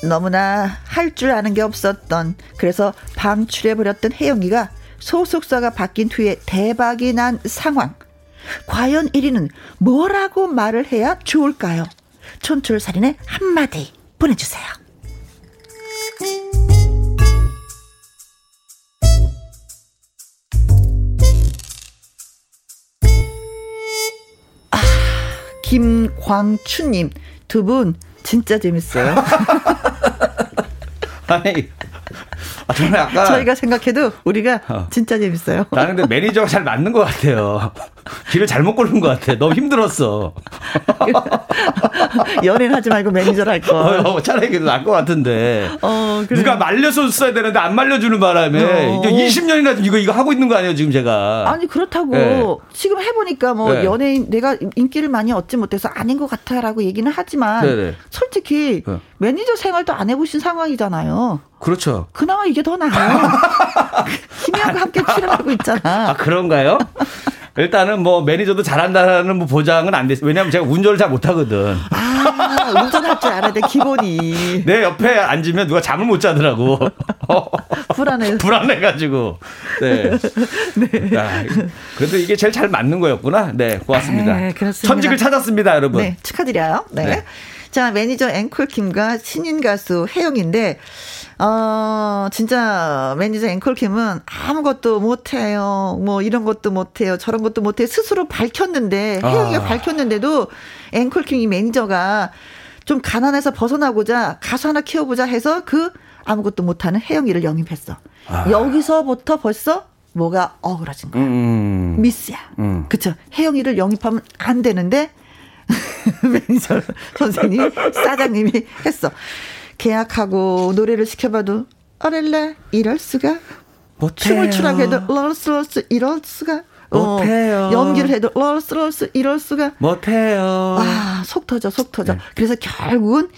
너무나 할 줄 아는 게 없었던 그래서 방출해버렸던 혜영이가 소속사가 바뀐 후에 대박이 난 상황. 과연 1위는 뭐라고 말을 해야 좋을까요? 촌철살인의 한마디 보내주세요. 김광춘님 두 분 진짜 재밌어요. 아니 아, 저는 아까 저희가 생각해도 우리가 어. 진짜 재밌어요. 나는 근데 매니저가 잘 맞는 것 같아요. 길을 잘못 고른 것 같아. 너무 힘들었어. 연예인 하지 말고 매니저를 할 거. 어, 어, 차라리 그래도 나을 것 같은데. 어, 그래. 누가 말렸었어야 되는데 안 말려주는 바람에 어. 20년이나 이거 이거 하고 있는 거 아니에요 지금 제가. 아니 그렇다고 네. 지금 해보니까 뭐 네. 연예인 내가 인기를 많이 얻지 못해서 아닌 것 같아라고 얘기는 하지만 네네. 네. 솔직히 네. 매니저 생활도 안 해보신 상황이잖아요. 그렇죠. 그나마 이게 더 나아요. 김희영과 함께 출연하고 있잖아. 아 그런가요? 일단은 뭐 매니저도 잘한다는 뭐 보장은 안 됐어요. 왜냐하면 제가 운전을 잘 못하거든. 아, 운전할 줄 알아야 돼, 기본이. 내 옆에 앉으면 누가 잠을 못 자더라고. 불안해. 불안해가지고. 네. 네. 아, 그래도 이게 제일 잘 맞는 거였구나. 네, 고맙습니다. 네, 그렇습니다. 천직을 찾았습니다, 여러분. 네, 축하드려요. 네. 네. 자, 매니저 앵콜킴과 신인 가수 혜영인데, 어, 진짜 매니저 앵콜킴은 아무것도 못해요. 뭐 이런 것도 못해요. 저런 것도 못해요. 스스로 밝혔는데, 혜영이가 아. 밝혔는데도 앵콜킴이 매니저가 좀 가난에서 벗어나고자 가수 하나 키워보자 해서 그 아무것도 못하는 혜영이를 영입했어. 아. 여기서부터 벌써 뭐가 어그러진 거야. 음. 음, 음. 미스야. 음. 그쵸. 혜영이를 영입하면 안 되는데, 매니저 선생님, 사장님이 했어. 계약하고 노래를 시켜봐도 어렐레 이럴 수가 못해요. 춤을 추라고 해도 럴스 럴스 이럴 수가 못해요. 어, 연기를 해도 럴스 럴스 이럴 수가 못해요. 아, 속 터져, 속 터져. 네. 그래서 결국은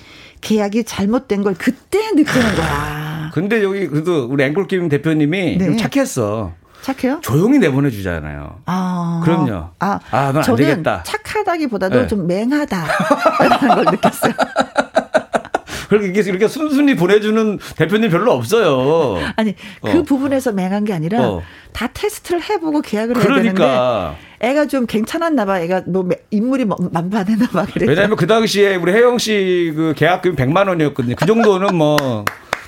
계약이 잘못된 걸 그때 느끼는 거야. 근데 여기 그래도 우리 앵콜킴 대표님이 네. 좀 착했어. 착해요? 조용히 내보내 주잖아요. 아. 그럼요. 아, 아, 넌안 되겠다. 착하다기보다도 네. 좀 맹하다라는 걸 느꼈어요. 그렇게 이렇게, 이렇게 순순히 보내주는 대표님 별로 없어요. 아니 그 어. 부분에서 맹한 게 아니라 어. 다 테스트를 해보고 계약을 그러니까. 해야 되는데 애가 좀 괜찮았나 봐. 애가 뭐 인물이 뭐 만반했나 봐. 그래. 왜냐하면 그 당시에 우리 혜영 씨 그 계약금이 100만 원이었거든요. 그 정도는 뭐.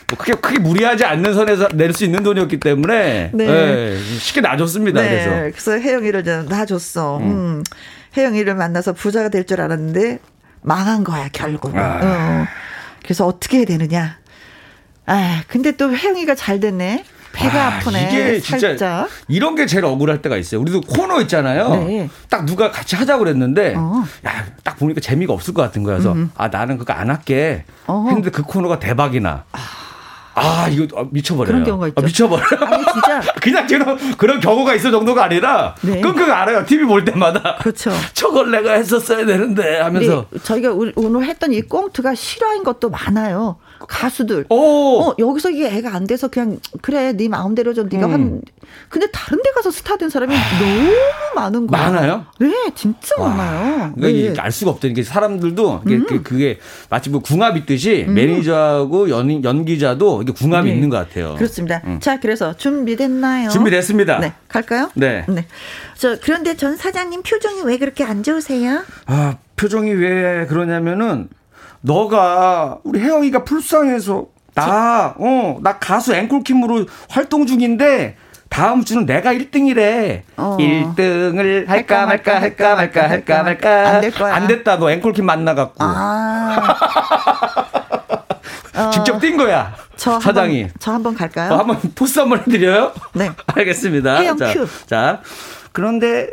뭐 크게 크게 무리하지 않는 선에서 낼 수 있는 돈이었기 때문에 네. 네, 쉽게 놔줬습니다. 네. 그래서 그래서 혜영이를 좀 놔줬어. 음. 음. 혜영이를 만나서 부자가 될 줄 알았는데 망한 거야 결국은. 아. 어. 그래서 어떻게 해야 되느냐. 아, 근데 또 혜영이가 잘 됐네. 배가 아, 프네 이게 진짜 살짝. 이런 게 제일 억울할 때가 있어요. 우리도 코너 있잖아요. 네. 딱 누가 같이 하자고 그랬는데 어. 야, 딱 보니까 재미가 없을 것 같은 거여서 음. 아, 나는 그거 안 할게. 어. 했는데 그 코너가 대박이나. 아. 아, 이거 미쳐버려요. 그런 경우가 있죠. 아, 미쳐버려. 아니, 진짜. 그냥 그런, 그런 경우가 있을 정도가 아니라, 네. 끙끙 알아요. TV 볼 때마다. 그렇죠. 저걸 내가 했었어야 되는데 하면서. 네, 저희가 오늘 했던 이 꽁트가 실화인 것도 많아요. 가수들. 오. 어, 여기서 이게 애가 안 돼서 그냥 그래 네 마음대로 좀 네가 음. 한 근데 다른 데 가서 스타 된 사람이 너무 많은 거예요. 많아요? 네, 진짜 와. 많아요. 그러니까 네. 알 수가 없다는 게 사람들도 이게 음. 그게 마치 뭐 궁합 있듯이 음. 매니저하고 연, 연기자도 이게 궁합이 네. 있는 것 같아요. 그렇습니다. 음. 자, 그래서 준비됐나요? 준비됐습니다. 네, 갈까요? 네. 네. 저 그런데 전 사장님 표정이 왜 그렇게 안 좋으세요? 아, 표정이 왜 그러냐면은 너가 우리 혜영이가 불쌍해서 나, 어, 나 가수 앵콜킴으로 활동 중인데 다음 주는 내가 1등이래. 어. 1등을 할까 말까 할까 말까 할까 말까. 안 될 거야. 안 됐다. 너 앵콜킴 만나 갖고. 아. 어. 직접 뛴 거야. 저 사장이. 한 번, 저 한번 갈까요? 어, 한번 포스 한번 해드려요? 네. 알겠습니다. 자, 큐. 자, 그런데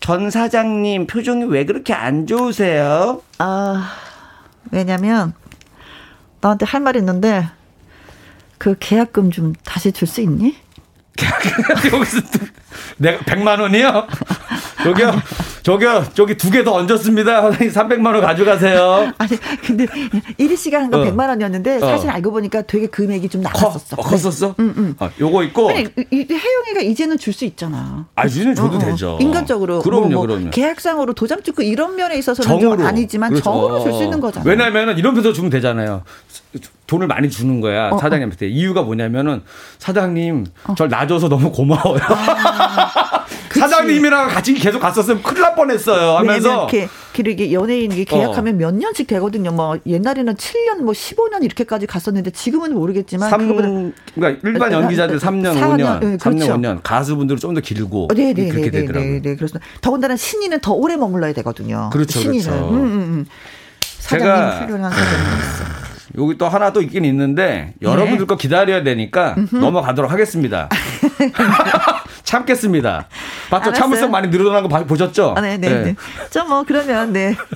전 사장님 표정이 왜 그렇게 안 좋으세요? 아. 왜냐면 나한테 할 말 있는데 그 계약금 좀 다시 줄 수 있니? 여기서 내가 100만 원이요? 저기요, 저기요, 저기 두 개 더 얹었습니다. 선생님 300만 원 가져가세요. 아니, 근데 1위 씨가 한건 어. 100만 원이었는데 사실 어. 알고 보니까 되게 금액이 좀 나갔었어. 커, 컸었어? 응, 응. 아, 요거 있고. 아니, 혜영이가 이제는 줄 수 있잖아. 아, 이제는 줘도 어, 어, 되죠. 인간적으로. 그럼요, 뭐, 뭐 그럼요. 계약상으로 도장 찍고 이런 면에 있어서는 정으로. 좀 아니지만 그렇죠. 정으로 줄 수 있는 거잖아. 왜냐면은 이러면서 주면 되잖아요. 돈을 많이 주는 거야 어, 어. 사장님한테 이유가 뭐냐면은 사장님 어. 절 놔줘서 너무 고마워요. 아, 사장님이랑 같이 계속 갔었으면 큰일 날 뻔했어요. 하면서 이렇게 연예인이 계약하면 어. 몇 년씩 되거든요. 뭐 옛날에는 7년 뭐 15년 이렇게까지 갔었는데 지금은 모르겠지만 3, 그러니까 일반 연기자들 3년 4년, 5년, 네, 3년 그렇죠. 5년 가수분들은 좀 더 길고 네, 네, 그렇게 네, 되더라고요. 네, 네, 그렇습니다. 더군다나 신인은 더 오래 머물러야 되거든요. 그렇죠, 신인은. 그렇죠. 음, 음, 음. 사장님 제가 훌륭한 사장님 있어. 여기 또 하나 또 있긴 있는데 네. 여러분들 거 기다려야 되니까 음흠. 넘어가도록 하겠습니다. 참겠습니다. 맞죠? 참을성 많이 늘어나는 거 보셨죠? 아, 네네. 네. 네. 저뭐 그러면 네.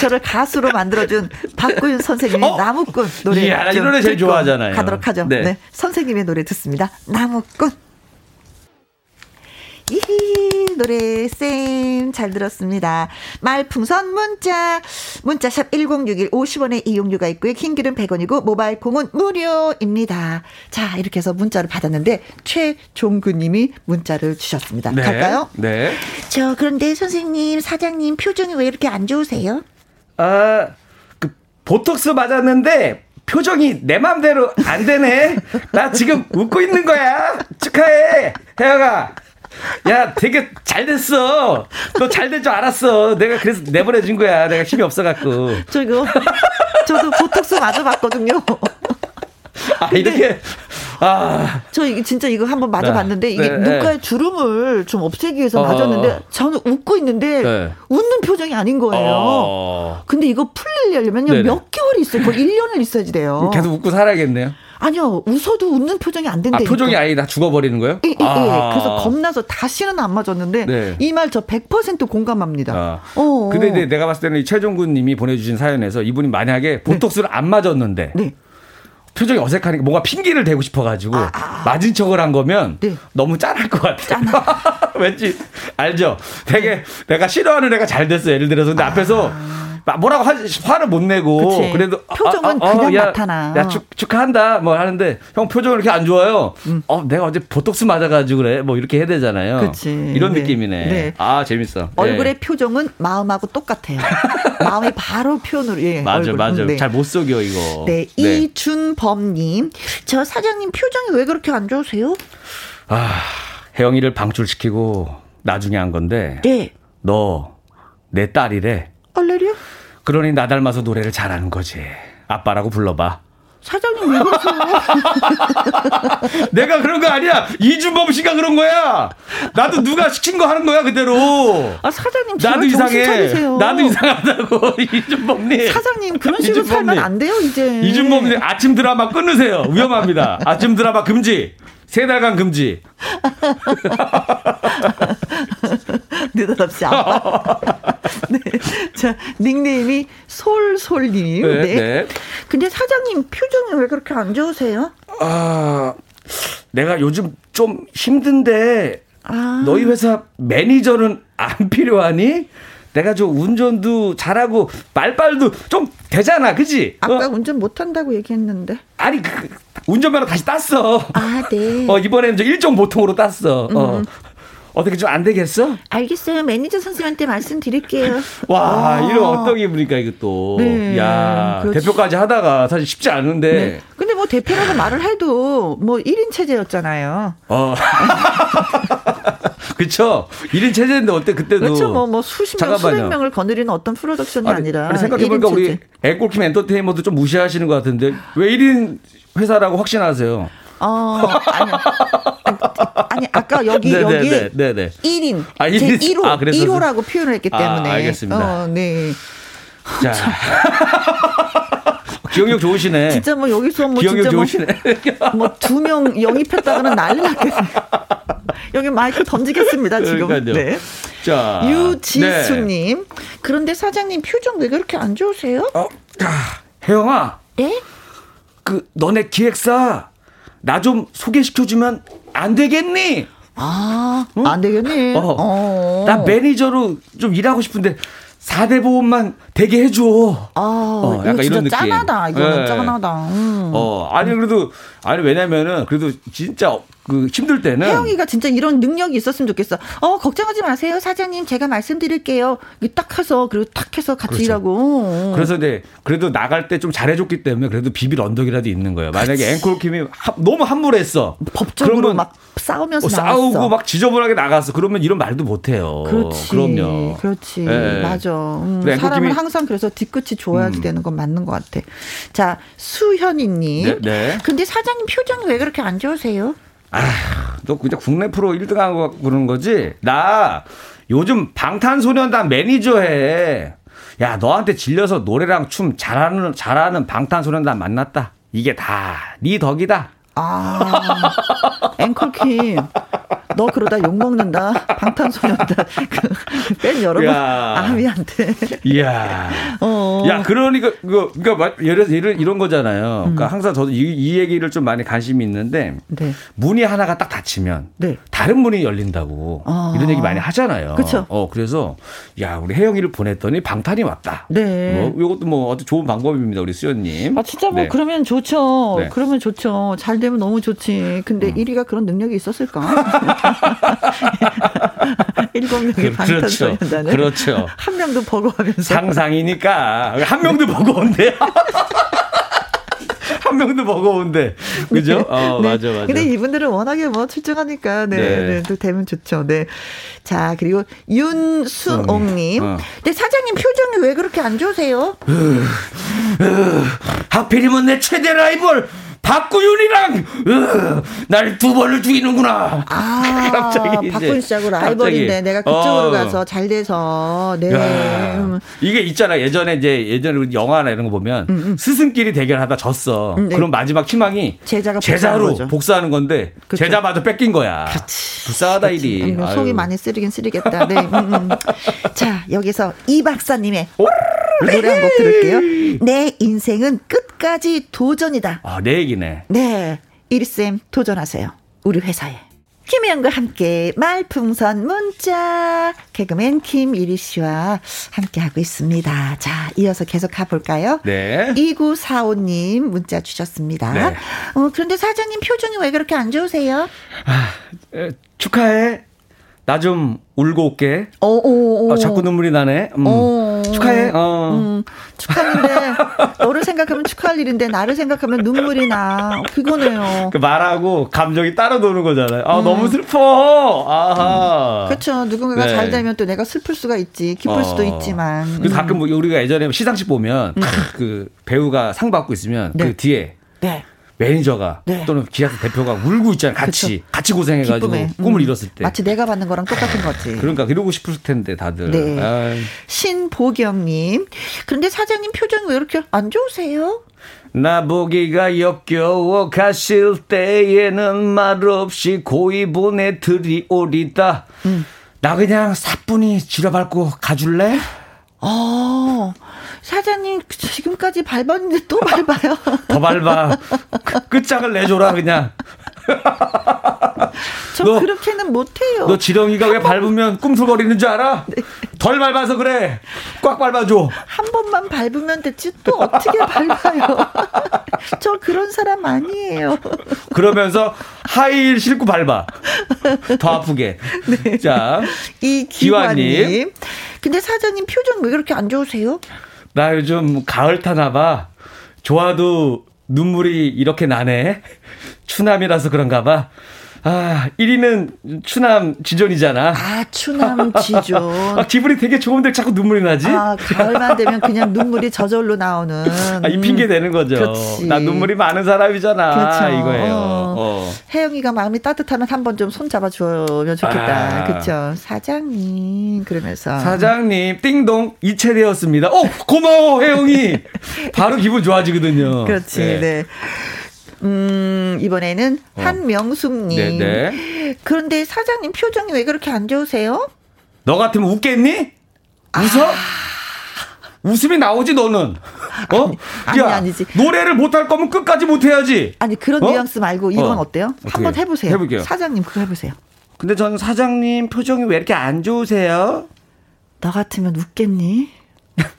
저를 가수로 만들어준 박구윤 선생님의 어? 나무꾼 노래. 이야, 이 노래 제일 좋아하잖아요. 가도록 하죠. 네. 네. 선생님의 노래 듣습니다. 나무꾼. 이히 노래 쌤 잘 들었습니다. 말풍선 문자 문자샵 1061 50원의 이용료가 있고요. 킹글은 100원이고 모바일 콩은 무료입니다. 자 이렇게 해서 문자를 받았는데 최종근님이 문자를 주셨습니다. 네. 갈까요? 네. 저 그런데 선생님 사장님 표정이 왜 이렇게 안 좋으세요? 아 그 보톡스 맞았는데 표정이 내 맘대로 안 되네. 나 지금 웃고 있는 거야. 축하해. 혜영아. 야, 되게 잘 됐어. 너잘될줄 알았어. 내가 그래서 내보내준 거야. 내가 힘이 없어갖고. 저 이거, 저도 보톡스 맞아봤거든요. 아, 이렇게. 아. 저 이게 진짜 이거 한번 맞아봤는데, 이게 네, 네. 눈가에 주름을 좀 없애기 위해서 어. 맞았는데, 저는 웃고 있는데, 네. 웃는 표정이 아닌 거예요. 어. 근데 이거 풀리려면요, 몇 개월이 있어요. 거의 1년을 있어야지 돼요. 계속 웃고 살아야겠네요. 아니요, 웃어도 웃는 표정이 안 된다. 아, 표정이 아예 다 죽어버리는 거예요? 예, 예, 예. 아. 그래서 겁나서 다시는 안 맞았는데 네. 이말 저 100% 공감합니다. 아. 어. 근데 이제 내가 봤을 때는 최종군 님이 보내주신 사연에서 이분이 만약에 보톡스를 네. 안 맞았는데 네. 표정이 어색하니까 뭔가 핑계를 대고 싶어가지고 아, 아. 맞은 척을 한 거면 네. 너무 짠할 것 같아요. 왠지 알죠? 되게 내가 싫어하는 애가 잘 됐어 예를 들어서 근데 아. 앞에서 뭐라고 화, 화를 못 내고 그치. 그래도 표정은 아, 아, 어, 그냥 야, 나타나. 야 축, 축하한다 뭐 하는데 형 표정이 이렇게 안 좋아요. 음. 어 내가 어제 보톡스 맞아가지고 그래 뭐 이렇게 해야 되잖아요. 그치. 이런 네. 느낌이네. 네. 아 재밌어. 얼굴의 네. 표정은 마음하고 똑같아요. 마음이 바로 표현으로 예. 맞아 얼굴. 맞아. 네. 잘못 속여 이거. 네, 네. 이준범님 저 사장님 표정이 왜 그렇게 안 좋으세요? 아 혜영이를 방출시키고 나중에 한 건데. 네. 너 내 딸이래. 얼레리요? 그러니 나 닮아서 노래를 잘하는 거지. 아빠라고 불러봐. 사장님 왜 그러세요? 내가 그런 거 아니야. 이준범 씨가 그런 거야. 나도 누가 시킨 거 하는 거야 그대로. 아 사장님 나도 이상해. 차리세요. 나도 이상하다고 이준범님. 사장님 그런 식으로 이준범님. 살면 안 돼요 이제. 이준범님 아침 드라마 끊으세요. 위험합니다. 아침 드라마 금지. 세 달간 금지. 느닷없이 아빠. 네. 자, 닉네임이 솔솔님. 네, 네. 네. 근데 사장님 표정이 왜 그렇게 안 좋으세요? 아, 내가 요즘 좀 힘든데 아. 너희 회사 매니저는 안 필요하니? 내가 좀 운전도 잘하고 말빨도 좀 되잖아, 그지? 아까 어? 운전 못한다고 얘기했는데. 아니 그, 그 운전면허 다시 땄어. 아, 네. 어 이번에는 일종 보통으로 땄어. 어. 음. 어. 어떻게 좀 안 되겠어? 알겠어요. 매니저 선생님한테 말씀드릴게요. 와, 아. 이런 어떤 기분이니까 이것도. 네, 야, 그렇지. 대표까지 하다가 사실 쉽지 않은데. 네. 근데 뭐 대표라고 말을 해도 뭐 1인 체제였잖아요. 어. 그쵸. 1인 체제인데 어때 그때도. 그렇죠. 뭐, 뭐 수십 명, 수백 명을 거느리는 어떤 프로덕션이 아니, 라 생각해보니까 우리 앵콜킴 엔터테인먼트 좀 무시하시는 것 같은데 왜 1인 회사라고 확신하세요? 어, 아니, 아니, 아까 여기, 네네, 여기 네, 네, 네. 1인. 아, 1인. 제 1호, 아, 1호라고 표현을 했기 아, 때문에. 아, 알겠습니다. 어, 네. 자. 기억력 좋으시네. 진짜 뭐 여기서 뭐 기억력 진짜 뭐 좋으시네. 뭐두 명 영입했다가는 난리 났겠네. 여기 마이크 던지겠습니다 지금. 그러니까요. 네. 자 유지수님. 네. 그런데 사장님 표정 왜 그렇게 안 좋으세요? 어, 혜영아. 네? 그 너네 기획사 나 좀 소개시켜주면 안 되겠니? 아, 응? 안 되겠니? 어. 어. 나 매니저로 좀 일하고 싶은데 4대 보험만 되게 해줘. 아, 어, 약간 이런 느낌. 짠하다. 이거는 네. 짠하다. 음. 어, 아니, 그래도, 아니, 왜냐면은, 그래도 진짜 그 힘들 때는 혜영이가 진짜 이런 능력이 있었으면 좋겠어. 어 걱정하지 마세요 사장님 제가 말씀드릴게요. 딱 해서 그리고 탁 해서 같이 그렇죠. 일하고. 그래서 이제 그래도 나갈 때 좀 잘해줬기 때문에 그래도 비빌 언덕이라도 있는 거예요. 만약에 앵콜킴이 너무 함몰했어. 법적으로 막 싸우면서 어, 싸우고 막 지저분하게 나갔어. 그러면 이런 말도 못해요. 그렇지. 그럼요. 그렇지. 네. 맞아. 음, 사람은 항상 그래서 뒤끝이 좋아야 음. 되는 건 맞는 것 같아. 자 수현이님. 네, 네. 근데 사장 님 표정이 왜 그렇게 안 좋으세요? 아, 너 그냥 국내 프로 1등 하고 그러는 거지? 나 요즘 방탄소년단 매니저 해. 야, 너한테 질려서 노래랑 춤 잘하는, 잘하는 방탄소년단 만났다. 이게 다 네 덕이다. 아, 앵콜킴. 너 그러다 욕 먹는다. 방탄소년단 그팬 여러분 아미한테. 이야. 어. 야 그러니까 그 그러니까 예를 예를 이런 거잖아요. 그러니까 음. 항상 저도 이, 이, 얘기를 좀 많이 관심이 있는데 네. 문이 하나가 딱 닫히면 네. 다른 문이 열린다고 아. 이런 얘기 많이 하잖아요. 그렇죠. 어 그래서 야 우리 혜영이를 보냈더니 방탄이 왔다. 네. 뭐 이것도 뭐 아주 좋은 방법입니다 우리 수연님. 아 진짜 뭐 네. 그러면 좋죠. 네. 그러면 좋죠. 잘되 면 너무 좋지. 근데 음. 1위가 그런 능력이 있었을까? 일곱 명의 방탄소년단을 그렇죠. 한 명도 버거하면서 상상이니까 한 명도 버거운데 한 명도 버거운데 그죠? 네. 어 네. 맞아 맞아. 근데 이분들은 워낙에 뭐 출중하니까 네, 네. 네. 또 되면 좋죠. 네. 자 그리고 윤수옥님. 어. 근데 사장님 표정이 왜 그렇게 안 좋으세요? 하필이면 내 최대 라이벌 박구윤이랑 날 두 번을 죽이는구나. 아, 갑자기 박구윤 씨하고 라이벌인데 내가 그쪽으로 어. 가서 잘 돼서 네. 야, 이게 있잖아. 예전에 이제 예전에 영화나 이런 거 보면 음, 음. 스승끼리 대결하다 졌어. 음, 네. 그럼 마지막 희망이 제자가 제자로 거죠. 복수하는 건데 그쵸. 제자마저 뺏긴 거야. 그치. 불쌍하다 일이. 음, 속이 많이 쓰리긴 쓰리겠다. 네. 음, 음. 자 여기서 이 박사님의 오? 노래 한 곡 들을게요. 내 인생은 끝까지 도전이다. 아, 내 얘기네. 네. 이리쌤 도전하세요. 우리 회사에. 김혜영과 함께 말풍선 문자 개그맨 김이리 씨와 함께 하고 있습니다. 자, 이어서 계속 가볼까요? 네. 2945님 문자 주셨습니다. 네. 어, 그런데 사장님 표정이 왜 그렇게 안 좋으세요? 아, 에, 축하해. 나 좀 울고 올게. 어, 어, 어. 어 자꾸 눈물이 나네. 음. 어, 축하해. 어. 음, 축하하는데 너를 생각하면 축하할 일인데 나를 생각하면 눈물이 나. 그거네요. 그 말하고 감정이 따로 도는 거잖아요. 아 음. 너무 슬퍼. 아하. 그렇죠. 누군가가 네. 잘 되면 또 내가 슬플 수가 있지, 기쁠 어. 수도 있지만. 그 가끔 뭐 우리가 예전에 시상식 보면 음. 그 배우가 상 받고 있으면 그 네. 그 뒤에. 네. 매니저가 네. 또는 기획사 대표가 울고 있잖아요. 같이 그쵸. 같이 고생해가지고 기쁨에. 꿈을 음. 이뤘을 때 마치 내가 받는 거랑 똑같은 거지. 그러니까 이러고 싶을 텐데 다들. 네. 아이. 신보경님 그런데 사장님 표정이 왜 이렇게 안 좋으세요? 나 보기가 역겨워 가실 때에는 말없이 고이 보내드리오리다. 음. 나 그냥 사뿐히 지려밟고 가줄래? 어. 사장님 지금까지 밟았는데 또 밟아요. 더 밟아. 끝장을 내줘라 그냥. 저 너, 그렇게는 못해요. 너 지렁이가 왜 밟으면 꿈틀거리는 줄 알아? 네. 덜 밟아서 그래. 꽉 밟아줘. 한 번만 밟으면 됐지 또 어떻게 밟아요? 저 그런 사람 아니에요. 그러면서 하이힐 신고 밟아. 더 아프게. 네. 자, 이 기환님. 근데 사장님 표정 왜 그렇게 안 좋으세요? 나 요즘 가을 타나 봐. 좋아도 눈물이 이렇게 나네. 추남이라서 그런가 봐. 아, 1위는 추남 지존이잖아. 아, 추남 지존. 아, 기분이 되게 좋은데 자꾸 눈물이 나지? 아, 가을만 되면 그냥 눈물이 저절로 나오는. 아, 이 핑계 되는 거죠. 그렇지. 나 눈물이 많은 사람이잖아. 그렇죠. 이거예요. 어. 어. 혜영이가 마음이 따뜻하면 한 번 좀 손 잡아주면 좋겠다. 아. 그렇죠. 사장님, 그러면서. 사장님, 띵동 이체되었습니다. 어, 고마워, 혜영이. 바로 기분 좋아지거든요. 그렇지, 네. 네. 음, 이번에는 어. 한명숙님. 네네. 그런데 사장님 표정이 왜 그렇게 안 좋으세요? 너 같으면 웃겠니? 웃어? 아. 웃음이 나오지 너는. 어? 아니, 야, 아니, 지 노래를 못할 거면 끝까지 못 해야지. 아니 그런 어? 뉘앙스 말고 이건 어. 때요 한번 해보세요. 해볼게요. 사장님 그거 해보세요. 근데 전 사장님 표정이 왜 이렇게 안 좋으세요? 너 같으면 웃겠니?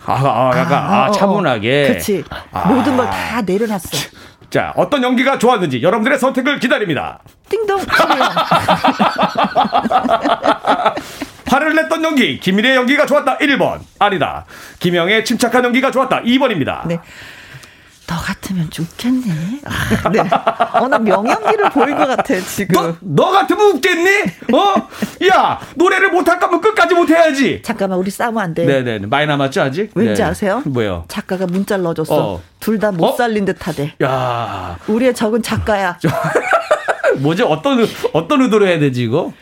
아, 아 약간 아, 아. 차분하게. 그렇지. 아. 모든 걸 다 내려놨어. 자, 어떤 연기가 좋았는지 여러분들의 선택을 기다립니다. 띵동. 화를 냈던 연기, 김일의 연기가 좋았다. 1번. 아니다. 김영의 침착한 연기가 좋았다. 2번입니다. 네. 너 같으면 좋겠네. 아, 네. 어, 나 명연기를 보인 것 같아, 지금. 너, 너 같으면 웃겠니? 어? 야, 노래를 못할 거면 끝까지 못해야지. 잠깐만, 우리 싸우면 안 돼. 네네. 많이 남았죠, 아직? 왠지 네. 아세요? 뭐요? 작가가 문자를 넣어줬어. 어. 둘다 못 어? 살린 듯 하대. 야. 우리의 적은 작가야. 뭐지? 어떤, 어떤 의도로 해야 되지, 이거?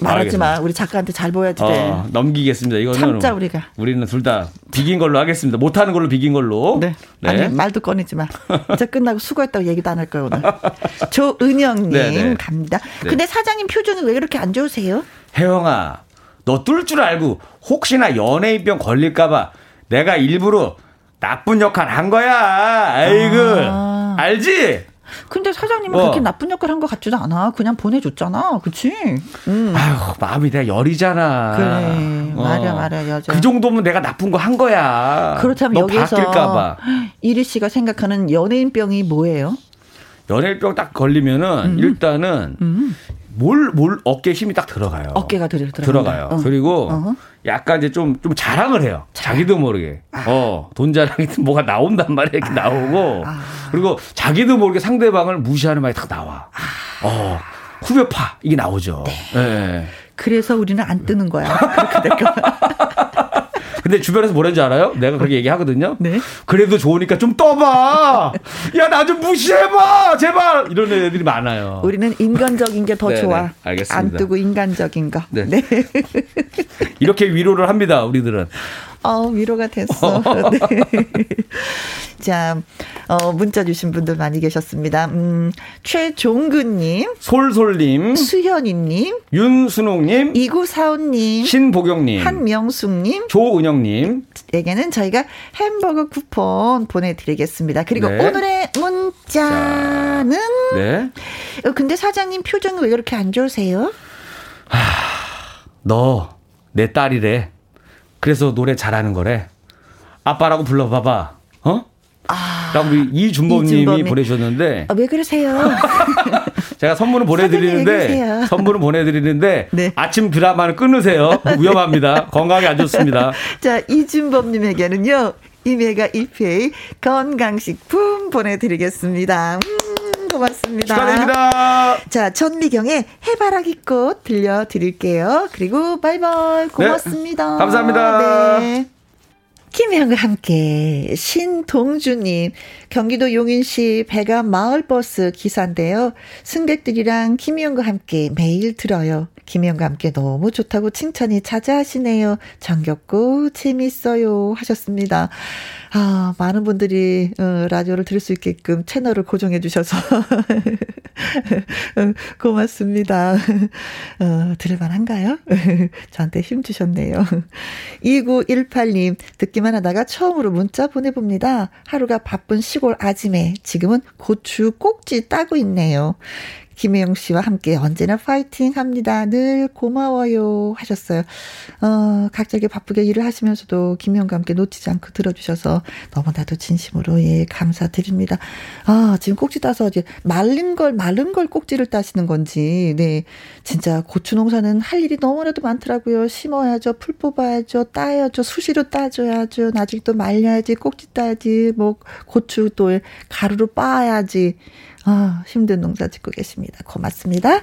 말하지 마. 우리 작가한테 잘 보여야지 돼. 어, 넘기겠습니다. 이거는 참자 우리가. 우리는 둘 다 비긴 걸로 하겠습니다. 못하는 걸로 비긴 걸로. 네. 네. 아니 말도 꺼내지 마. 이제 끝나고 수고했다고 얘기도 안 할 거예요 오늘. 조은영님 네, 네. 갑니다. 네. 근데 사장님 표정이 왜 그렇게 안 좋으세요? 혜영아, 너 뚫 줄 알고 혹시나 연예인병 걸릴까봐 내가 일부러 나쁜 역할 한 거야. 아이고, 아. 알지? 근데 사장님은 어. 그렇게 나쁜 역할 한 것 같지도 않아. 그냥 보내줬잖아. 그치? 음. 아유, 마음이 내가 열이잖아. 그래. 어. 말야, 말야, 여자. 그 정도면 내가 나쁜 거 한 거야. 그렇다면 여기서 바뀔까봐. 이리 씨가 생각하는 연예인병이 뭐예요? 연예인병 딱 걸리면은 음. 일단은 음. 뭘, 뭘 어깨에 힘이 딱 들어가요. 어깨가 들어, 들어가요. 어. 그리고 어허. 약간 이제 좀, 좀 자랑을 해요. 자기도 모르게. 아. 어, 돈 자랑이 뭐가 나온단 말이야. 이렇게 아. 나오고. 아. 그리고 자기도 모르게 상대방을 무시하는 말이 딱 나와. 아. 어, 후벼파. 이게 나오죠. 네. 네. 그래서 우리는 안 뜨는 거야. 그렇게 될 거. 근데 주변에서 뭐라는지 알아요? 내가 그렇게 얘기하거든요. 네. 그래도 좋으니까 좀 떠봐. 야, 나 좀 무시해봐. 제발. 이런 애들이 많아요. 우리는 인간적인 게 더 좋아. 알겠습니다. 안 뜨고 인간적인 거. 네. 네. 이렇게 위로를 합니다, 우리들은. 어, 위로가 됐어. 네. 자, 어, 문자 주신 분들 많이 계셨습니다. 음, 최종근님, 솔솔님, 수현이님, 윤순옥님, 이구사오님, 신보경님, 한명숙님, 조은영님, 에게는 저희가 햄버거 쿠폰 보내드리겠습니다. 그리고 네. 오늘의 문자는, 네. 어, 근데 사장님 표정이 왜 그렇게 안 좋으세요? 하, 너, 내 딸이래. 그래서 노래 잘하는 거래. 아빠라고 불러봐봐. 어? 아, 라고 이준범님이 보내주셨는데. 아, 왜 그러세요? 제가 선물을 보내드리는데, 선물을 보내드리는데, 네. 아침 드라마는 끊으세요. 위험합니다. 건강에 안 좋습니다. 자, 이준범님에게는요, 이메가 1페이 건강식품 보내드리겠습니다. 음, 고맙습니다. 축하드립니다. 자, 전미경의 해바라기 꽃 들려드릴게요. 그리고 바이바이. 고맙습니다. 네, 감사합니다. 네. 김혜영과 함께 신동주님 경기도 용인시 배가 마을버스 기사인데요. 승객들이랑 김혜영과 함께 매일 들어요. 김혜영과 함께 너무 좋다고 칭찬이 자자하시네요. 정겹고 재밌어요 하셨습니다. 아, 많은 분들이 어, 라디오를 들을 수 있게끔 채널을 고정해 주셔서 어, 고맙습니다. 어, 들을만한가요? 저한테 힘 주셨네요. 2918님, 듣기만 하다가 처음으로 문자 보내봅니다. 하루가 바쁜 시골 아침에 지금은 고추 꼭지 따고 있네요. 김혜영 씨와 함께 언제나 파이팅 합니다. 늘 고마워요. 하셨어요. 어, 각자게 바쁘게 일을 하시면서도 김혜영과 함께 놓치지 않고 들어주셔서 너무나도 진심으로 예, 감사드립니다. 아, 지금 꼭지 따서 이제 말린 걸, 마른 걸 꼭지를 따시는 건지, 네. 진짜 고추 농사는 할 일이 너무나도 많더라고요. 심어야죠. 풀 뽑아야죠. 따야죠. 수시로 따줘야죠. 나중에 또 말려야지. 꼭지 따야지. 뭐, 고추 또 가루로 빻아야지. 아, 힘든 농사 짓고 계십니다. 고맙습니다.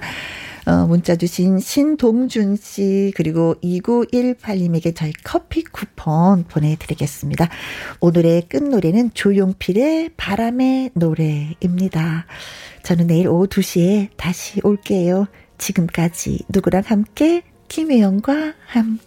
어, 문자 주신 신동준 씨, 그리고 2918님에게 저희 커피 쿠폰 보내드리겠습니다. 오늘의 끝노래는 조용필의 바람의 노래입니다. 저는 내일 오후 2시에 다시 올게요. 지금까지 누구랑 함께, 김혜영과 함께.